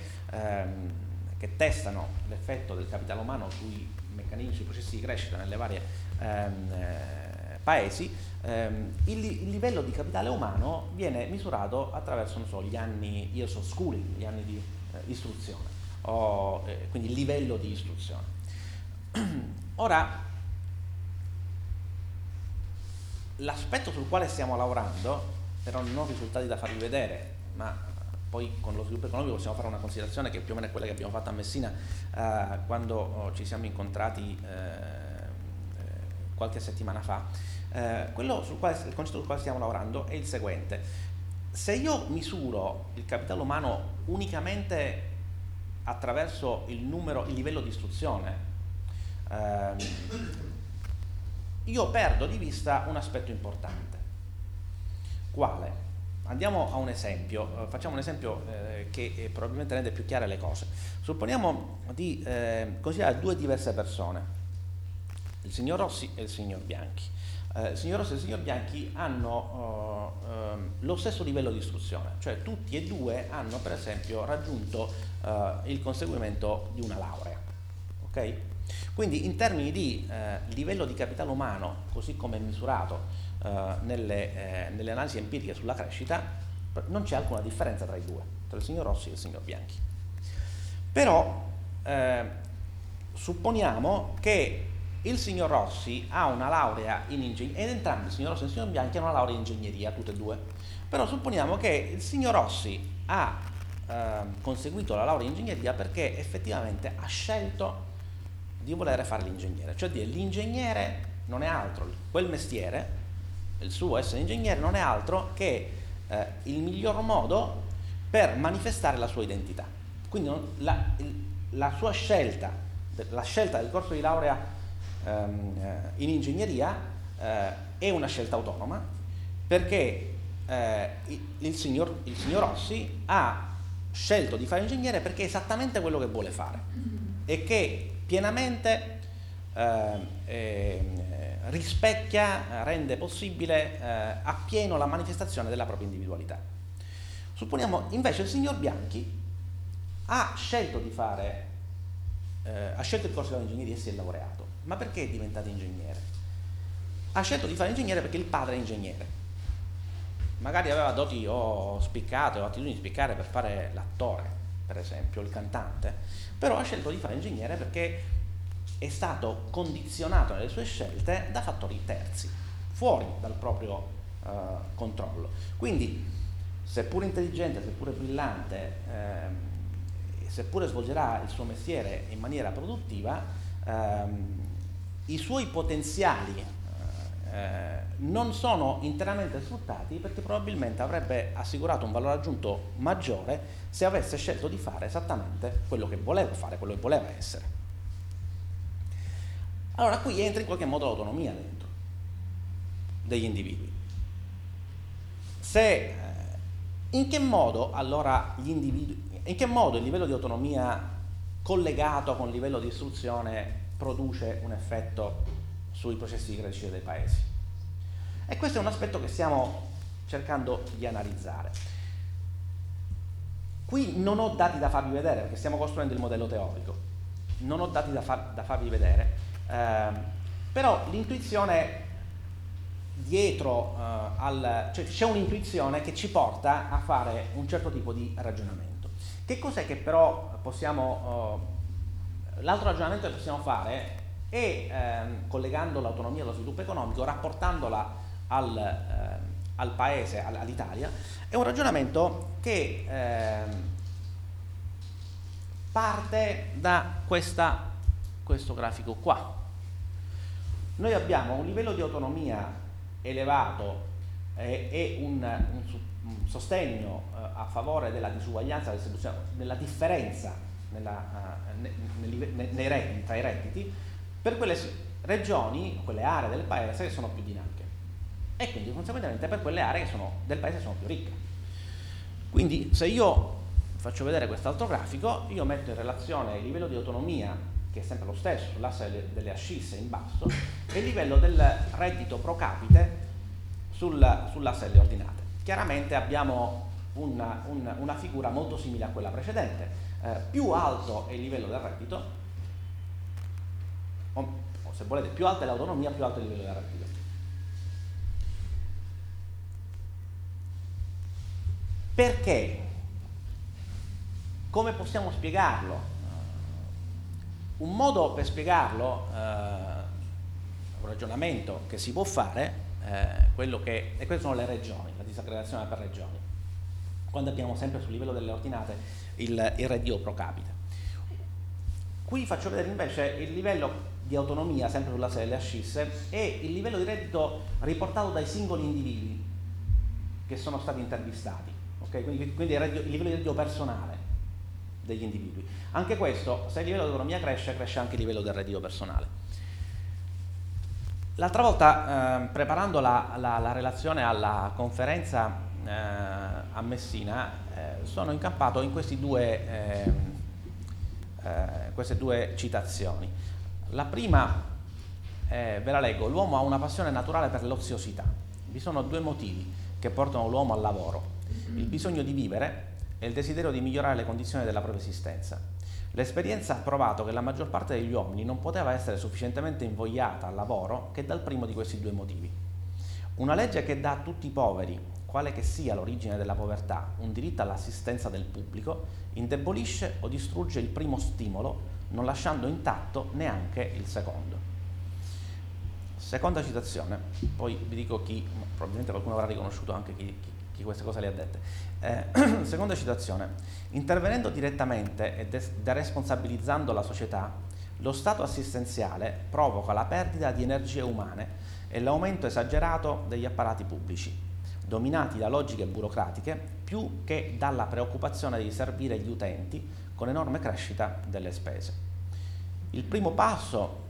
che testano l'effetto del capitale umano sui meccanismi, sui processi di crescita nelle varie ehm, eh, paesi, ehm, il, il, livello di capitale umano viene misurato attraverso so, gli anni of schooling, gli anni di eh, istruzione, o, eh, quindi il livello di istruzione. *clears throat* Ora, l'aspetto sul quale stiamo lavorando, però non risultati da farvi vedere, ma poi con lo sviluppo economico possiamo fare una considerazione che più o meno è quella che abbiamo fatto a Messina eh, quando oh, ci siamo incontrati eh, eh qualche settimana fa. Eh, quale, il concetto sul quale stiamo lavorando è il seguente. Se io misuro il capitale umano unicamente attraverso il, numero, il livello di istruzione, ehm, io perdo di vista un aspetto importante. Quale? Andiamo a un esempio, eh, facciamo un esempio eh, che eh, probabilmente rende più chiare le cose. Supponiamo di considerare due diverse persone, il signor Rossi e il signor Bianchi. Il signor Rossi e il signor Bianchi hanno ehm, lo stesso livello di istruzione, cioè tutti e due hanno per esempio raggiunto il conseguimento di una laurea. Okay? Quindi in termini di livello di capitale umano, così come misurato, nelle, eh, nelle, analisi empiriche sulla crescita non c'è alcuna differenza tra i due, tra il signor Rossi e il signor Bianchi. Però eh, supponiamo che il signor Rossi ha una laurea in ingegneria, ed entrambi il signor Rossi e il signor Bianchi hanno una laurea in ingegneria, tutte e due. Però supponiamo che il signor Rossi ha eh, conseguito la laurea in ingegneria perché effettivamente ha scelto di voler fare l'ingegnere, cioè dire l'ingegnere non è altro, quel mestiere il suo essere ingegnere non è altro che eh, il miglior modo per manifestare la sua identità. Quindi non, la, la, sua scelta la scelta del corso di laurea ehm, eh, in ingegneria eh, è una scelta autonoma perché eh, il, signor, il signor Rossi ha scelto di fare ingegnere perché è esattamente quello che vuole fare e che pienamente eh, rispecchia, rende possibile eh, appieno la manifestazione della propria individualità. Supponiamo invece il signor Bianchi ha scelto di fare, eh, ha scelto il corso di ingegneria e si è laureato. Ma perché è diventato ingegnere? Ha scelto di fare ingegnere perché il padre è ingegnere. Magari aveva doti o spiccate o attitudini spiccate per fare l'attore, per esempio, il cantante, però ha scelto di fare ingegnere perché è stato condizionato nelle sue scelte da fattori terzi, fuori dal proprio uh, controllo. Quindi, seppur intelligente, seppur brillante, eh, seppure svolgerà il suo mestiere in maniera produttiva, ehm, i suoi potenziali eh, non sono interamente sfruttati perché probabilmente avrebbe assicurato un valore aggiunto maggiore se avesse scelto di fare esattamente quello che voleva fare, quello che voleva essere. Allora qui entra in qualche modo l'autonomia dentro degli individui. Se, eh, in che modo allora gli individui, in che modo il livello di autonomia collegato con il livello di istruzione produce un effetto sui processi di crescita dei paesi? E questo è un aspetto che stiamo cercando di analizzare. Qui non ho dati da farvi vedere perché stiamo costruendo il modello teorico, non ho dati da, far, da farvi vedere, eh, però l'intuizione dietro eh, al... cioè c'è un'intuizione che ci porta a fare un certo tipo di ragionamento. Che cos'è che però possiamo... Eh, l'altro ragionamento che possiamo fare è, ehm, collegando l'autonomia allo sviluppo economico, rapportandola al, eh, al paese, all'Italia, è un ragionamento che ehm, parte da questa, questo grafico qua. Noi abbiamo un livello di autonomia elevato eh, e un, un, un sostegno eh, a favore della disuguaglianza, della differenza nella, uh, ne, ne, nei redditi, tra i redditi, per quelle regioni, quelle aree del paese che sono più dinamiche e quindi conseguentemente per quelle aree che sono, del paese sono più ricche. Quindi se io faccio vedere quest'altro grafico, io metto in relazione il livello di autonomia che è sempre lo stesso, l'asse delle ascisse in basso, e il livello del reddito pro capite sul, sull'asse delle ordinate. Chiaramente abbiamo una, una, una, figura molto simile a quella precedente. Eh, più alto è il livello del reddito, o, o se volete, più alta è l'autonomia, più alto è il livello del reddito. Perché? Come possiamo spiegarlo? Un modo per spiegarlo, eh, un ragionamento che si può fare, eh, che, e queste sono le regioni, la disaggregazione per regioni, quando abbiamo sempre sul livello delle ordinate il, il reddito pro capite. Qui faccio vedere invece il livello di autonomia, sempre sulla serie delle ascisse, e il livello di reddito riportato dai singoli individui che sono stati intervistati, okay? quindi, quindi il, reddito, il livello di reddito personale degli individui. Anche questo, se il livello di autonomia cresce, cresce anche il livello del reddito personale. L'altra volta, eh, preparando la, la, la, relazione alla conferenza eh, a Messina, eh, sono incampato in due, ehm, eh, queste due citazioni. La prima, ve la leggo, l'uomo ha una passione naturale per l'oziosità. Vi sono due motivi che portano l'uomo al lavoro. Il bisogno di vivere e il desiderio di migliorare le condizioni della propria esistenza. L'esperienza ha provato che la maggior parte degli uomini non poteva essere sufficientemente invogliata al lavoro che dal primo di questi due motivi. Una legge che dà a tutti i poveri, quale che sia l'origine della povertà, un diritto all'assistenza del pubblico, indebolisce o distrugge il primo stimolo, non lasciando intatto neanche il secondo. Seconda citazione, poi vi dico chi, probabilmente qualcuno avrà riconosciuto anche chi, chi chi queste cose le ha dette. Eh, *clears throat* seconda citazione, intervenendo direttamente e deresponsabilizzando la società, lo Stato assistenziale provoca la perdita di energie umane e l'aumento esagerato degli apparati pubblici, dominati da logiche burocratiche più che dalla preoccupazione di servire gli utenti con enorme crescita delle spese. Il primo passo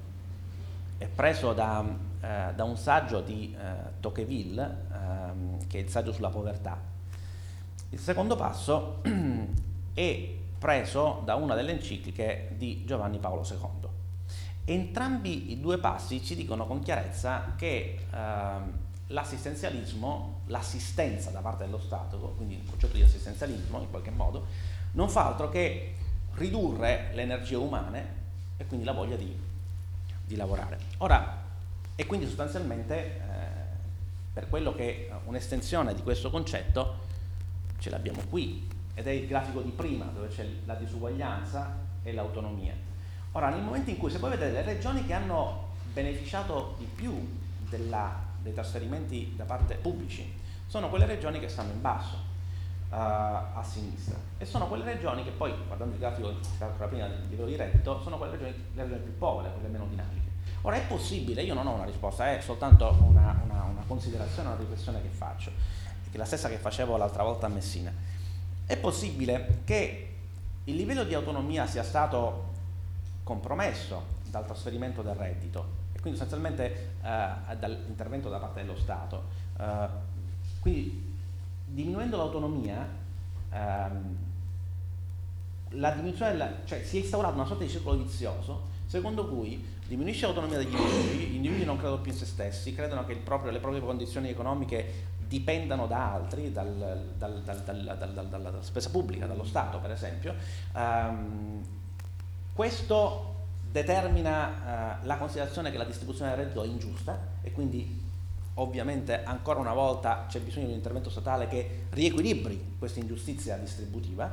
è preso da, eh, da un saggio di eh, Tocqueville, ehm, che è il saggio sulla povertà. Il secondo passo *clears throat* è preso da una delle encicliche di Giovanni Paolo II. Entrambi i due passi ci dicono con chiarezza che ehm, l'assistenzialismo, l'assistenza da parte dello Stato, quindi il concetto di assistenzialismo in qualche modo, non fa altro che ridurre le energie umane e quindi la voglia di, di lavorare. Ora, e quindi sostanzialmente eh, per quello che un'estensione di questo concetto ce l'abbiamo qui, ed è il grafico di prima, dove c'è la disuguaglianza e l'autonomia. Ora, nel momento in cui, se voi vedete, le regioni che hanno beneficiato di più della dei trasferimenti da parte pubblici sono quelle regioni che stanno in basso uh, a sinistra e sono quelle regioni che poi, guardando il grafico prima del livello di reddito, sono quelle regioni, le regioni più povere, quelle meno dinamiche. Ora è possibile, io non ho una risposta, è soltanto una, una, una considerazione, una riflessione che faccio, che è la stessa che facevo l'altra volta a Messina. È possibile che il livello di autonomia sia stato compromesso dal trasferimento del reddito quindi sostanzialmente eh, dall'intervento da parte dello Stato. Eh, quindi diminuendo l'autonomia, ehm, la della, cioè si è instaurato una sorta di circolo vizioso secondo cui diminuisce l'autonomia degli individui, gli individui non credono più in se stessi, credono che proprio, le proprie condizioni economiche dipendano da altri, dal, dal, dal, dalla spesa pubblica, dallo Stato per esempio. Um, questo determina eh, la considerazione che la distribuzione del reddito è ingiusta e quindi ovviamente ancora una volta c'è bisogno di un intervento statale che riequilibri questa ingiustizia distributiva.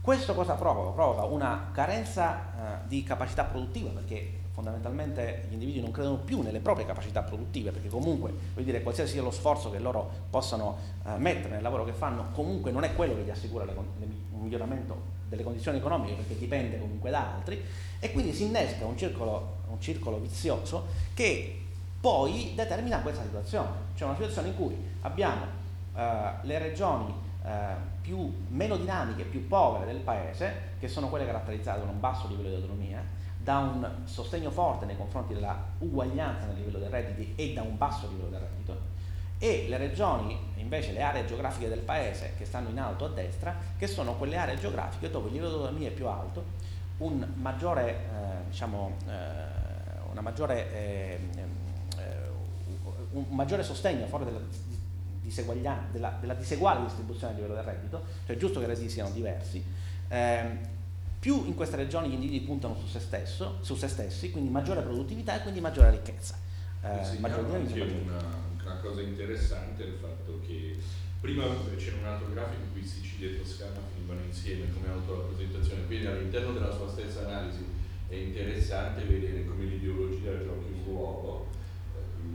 Questo cosa provoca? Provoca una carenza eh, di capacità produttiva perché fondamentalmente gli individui non credono più nelle proprie capacità produttive perché comunque vuol dire qualsiasi sia lo sforzo che loro possano eh, mettere nel lavoro che fanno comunque non è quello che gli assicura le, le, un miglioramento delle condizioni economiche perché dipende comunque da altri e quindi si innesca un circolo, un circolo vizioso che poi determina questa situazione, cioè una situazione in cui abbiamo eh, le regioni eh, più, meno dinamiche, più povere del paese, che sono quelle caratterizzate da un basso livello di autonomia, da un sostegno forte nei confronti della uguaglianza nel livello dei redditi e da un basso livello del reddito, e le regioni, invece le aree geografiche del paese che stanno in alto a destra, che sono quelle aree geografiche dove il livello di autonomia è più alto un maggiore, eh, diciamo, eh, una maggiore, eh, eh, un maggiore sostegno favore della, della, della, diseguale distribuzione a livello del reddito, cioè è giusto che i redditi siano diversi. Ehm, più in queste regioni gli individui puntano su se, stesso, su se stessi, quindi maggiore produttività e quindi maggiore ricchezza. Eh, maggiore anche una, una cosa interessante è il fatto che Prima c'era un altro grafico in cui Sicilia e Toscana finivano insieme come autorappresentazione, quindi all'interno della sua stessa analisi è interessante vedere come l'ideologia giochi un ruolo,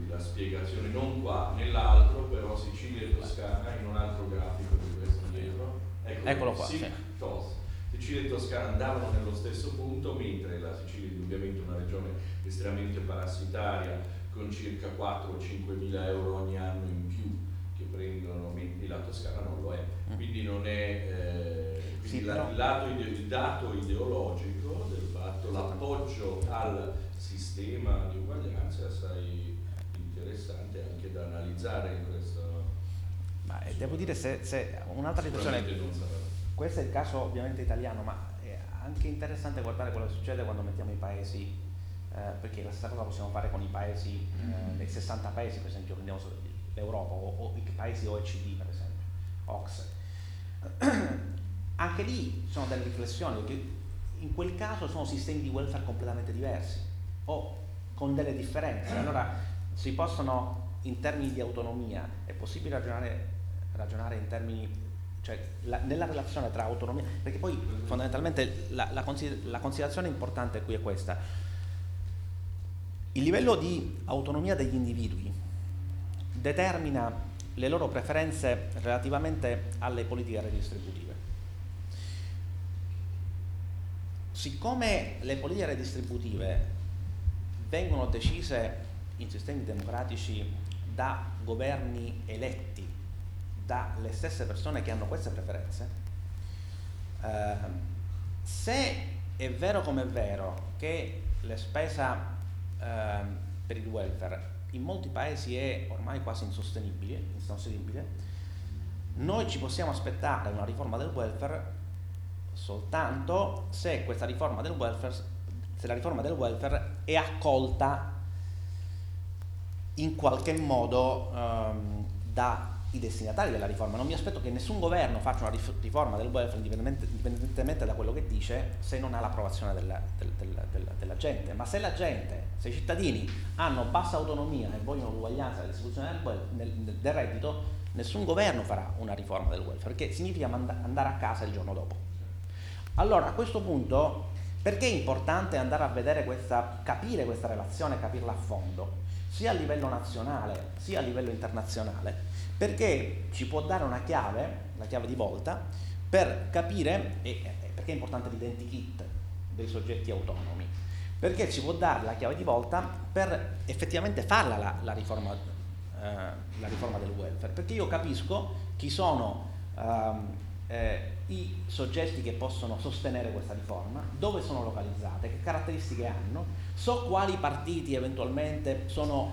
la spiegazione non qua, nell'altro, però Sicilia e Toscana in un altro grafico di questo dietro. Ecco, Eccolo qua. Sì. Tos. Sicilia e Toscana andavano nello stesso punto, mentre la Sicilia è indubbiamente una regione estremamente parassitaria con circa 4 o 5 mila euro ogni anno in più prendono, mentre la Toscana non lo è. Mm. Quindi non è eh, quindi sì, la, il, lato ide- il dato ideologico del fatto, l'appoggio al sistema di uguaglianza è assai interessante anche da analizzare in questo. Ma eh, devo dire se, se un'altra riflessione. Questo è il caso ovviamente italiano, ma è anche interessante guardare quello che succede quando mettiamo i paesi, eh, perché la stessa cosa possiamo fare con i paesi, eh, nei 60 paesi per esempio, prendiamo l'Europa o, o, i paesi OECD per esempio, OXE. Anche lì sono delle riflessioni, perché in quel caso sono sistemi di welfare completamente diversi o con delle differenze. Allora si possono in termini di autonomia, è possibile ragionare, ragionare in termini cioè la, nella relazione tra autonomia, perché poi fondamentalmente la, la, la, considerazione importante qui è questa. Il livello di autonomia degli individui determina le loro preferenze relativamente alle politiche redistributive. Siccome le politiche redistributive vengono decise in sistemi democratici da governi eletti dalle stesse persone che hanno queste preferenze, eh, se è vero come è vero che la spesa ehm, per il welfare in molti paesi è ormai quasi insostenibile, insostenibile, noi ci possiamo aspettare una riforma del welfare soltanto se questa riforma del welfare, se la riforma del welfare è accolta in qualche modo ehm, da i destinatari della riforma. Non mi aspetto che nessun governo faccia una riforma del welfare indipendentemente da quello che dice se non ha l'approvazione della, del, del, del, della gente. Ma se la gente, se i cittadini hanno bassa autonomia e vogliono l'uguaglianza nella distribuzione del, del, reddito, nessun governo farà una riforma del welfare, perché significa andare a casa il giorno dopo. Allora a questo punto perché è importante andare a vedere questa, capire questa relazione, capirla a fondo, sia a livello nazionale sia a livello internazionale? Perché ci può dare una chiave, la chiave di volta, per capire, e perché è importante l'identikit dei soggetti autonomi, perché ci può dare la chiave di volta per effettivamente farla la, la, riforma, eh, la riforma, del welfare, perché io capisco chi sono ehm, eh, i soggetti che possono sostenere questa riforma, dove sono localizzate, che caratteristiche hanno, so quali partiti eventualmente sono,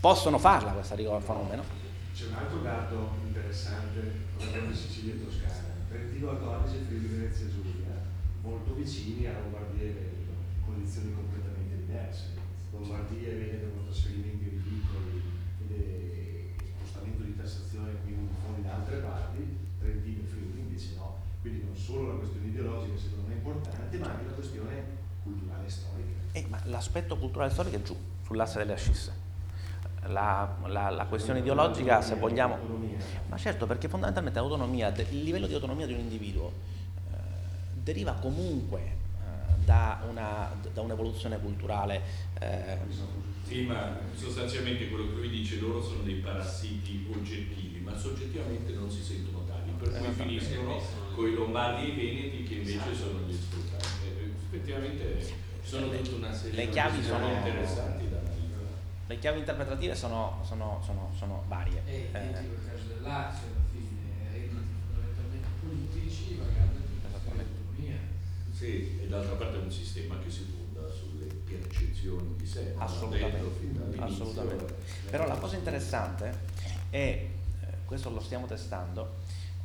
possono farla questa riforma o meno c'è un altro dato interessante, di Sicilia e Toscana, Trentino Alto e Friuli Venezia Giulia, molto vicini a Lombardia e Veneto, condizioni completamente diverse. Lombardia e Veneto con trasferimenti ridicoli e spostamento di tassazione quindi fondi da altre parti, Trentino e Friuli invece no. Quindi non solo la questione ideologica secondo me è importante, ma anche la questione culturale e storica. Eh, ma l'aspetto culturale e storico è giù, sull'asse delle ascisse la, la, la, questione ideologica, se vogliamo, ma certo perché fondamentalmente l'autonomia, il livello di autonomia di un individuo eh, deriva comunque eh, da, una, da, un'evoluzione culturale. Eh. Sì, ma sostanzialmente quello che lui dice, loro sono dei parassiti oggettivi, ma soggettivamente non si sentono tali, per cui finiscono con i lombardi e i veneti che invece sono gli sfruttati. Eh, effettivamente sono tutta una serie di cose sono interessanti da le chiavi interpretative sono, sono, sono, sono varie. E eh. il caso del Lazio, alla fine, redditi fondamentalmente politici, pagando l'autonomia. Sì, e d'altra parte è un sistema che si fonda sulle percezioni di sé. Assolutamente. Assolutamente. Però la cosa interessante è, eh, questo lo stiamo testando,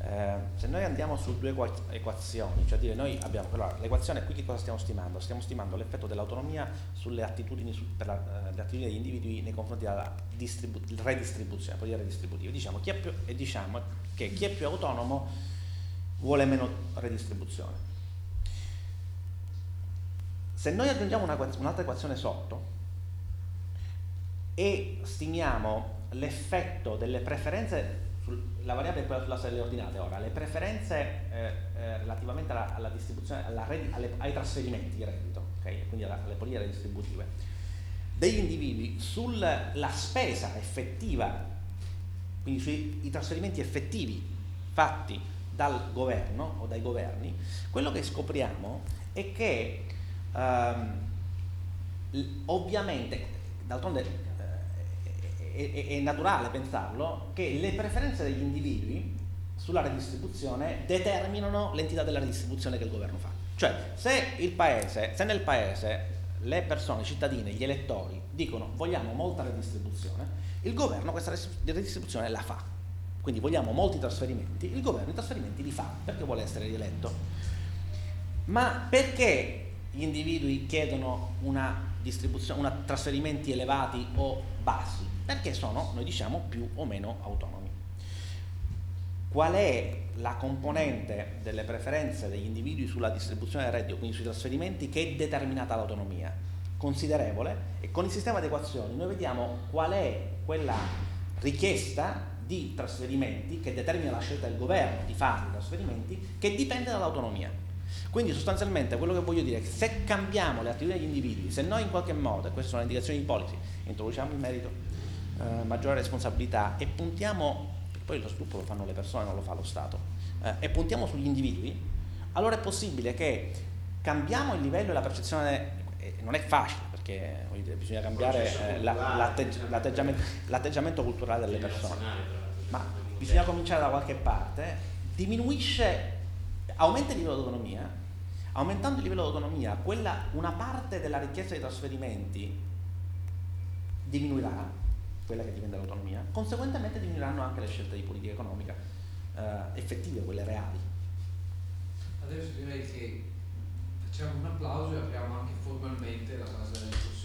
eh, se noi andiamo su due equazioni, cioè dire noi abbiamo allora, l'equazione qui che cosa stiamo stimando? Stiamo stimando l'effetto dell'autonomia sulle attitudini, su, la, eh, attitudini degli individui nei confronti della distribu- redistribuzione, politica redistributiva. Diciamo, più, e diciamo che chi è più autonomo vuole meno redistribuzione. Se noi aggiungiamo una, un'altra equazione sotto e stimiamo l'effetto delle preferenze la variabile è quella sull'asse delle ordinate. Ora, le preferenze eh, eh, relativamente alla, alla distribuzione, alla redi, alle, ai trasferimenti di reddito, okay? quindi alla, alle politiche redistributive, degli individui sulla spesa effettiva, quindi sui trasferimenti effettivi fatti dal governo o dai governi, quello che scopriamo è che ehm, ovviamente, d'altronde è, è, naturale pensarlo, che le preferenze degli individui sulla redistribuzione determinano l'entità della redistribuzione che il governo fa. Cioè, se, paese, se nel paese le persone, i cittadini, gli elettori dicono vogliamo molta redistribuzione, il governo questa redistribuzione la fa. Quindi vogliamo molti trasferimenti, il governo i trasferimenti li fa perché vuole essere rieletto. Ma perché gli individui chiedono una una trasferimenti elevati o bassi? Perché sono, noi diciamo, più o meno autonomi. Qual è la componente delle preferenze degli individui sulla distribuzione del reddito, quindi sui trasferimenti, che è determinata l'autonomia? Considerevole e con il sistema di equazioni noi vediamo qual è quella richiesta di trasferimenti che determina la scelta del governo di fare i trasferimenti che dipende dall'autonomia. Quindi sostanzialmente quello che voglio dire è che se cambiamo le attività degli individui, se noi in qualche modo, e queste sono le indicazioni di policy, introduciamo il merito, eh, maggiore responsabilità e puntiamo, poi lo sviluppo lo fanno le persone, non lo fa lo Stato, eh, e puntiamo sugli individui, allora è possibile che cambiamo il livello e la percezione, eh, non è facile perché dire, bisogna cambiare la, l'atteggi- l'atteggiamento, l'atteggiamento culturale delle persone, ma bisogna cominciare da qualche parte, diminuisce, aumenta il livello di autonomia, Aumentando il livello di autonomia, quella, una parte della richiesta di trasferimenti diminuirà, quella che diventa l'autonomia, conseguentemente diminuiranno anche le scelte di politica economica eh, effettive, quelle reali. Adesso direi che facciamo un applauso e apriamo anche formalmente la fase della discussione.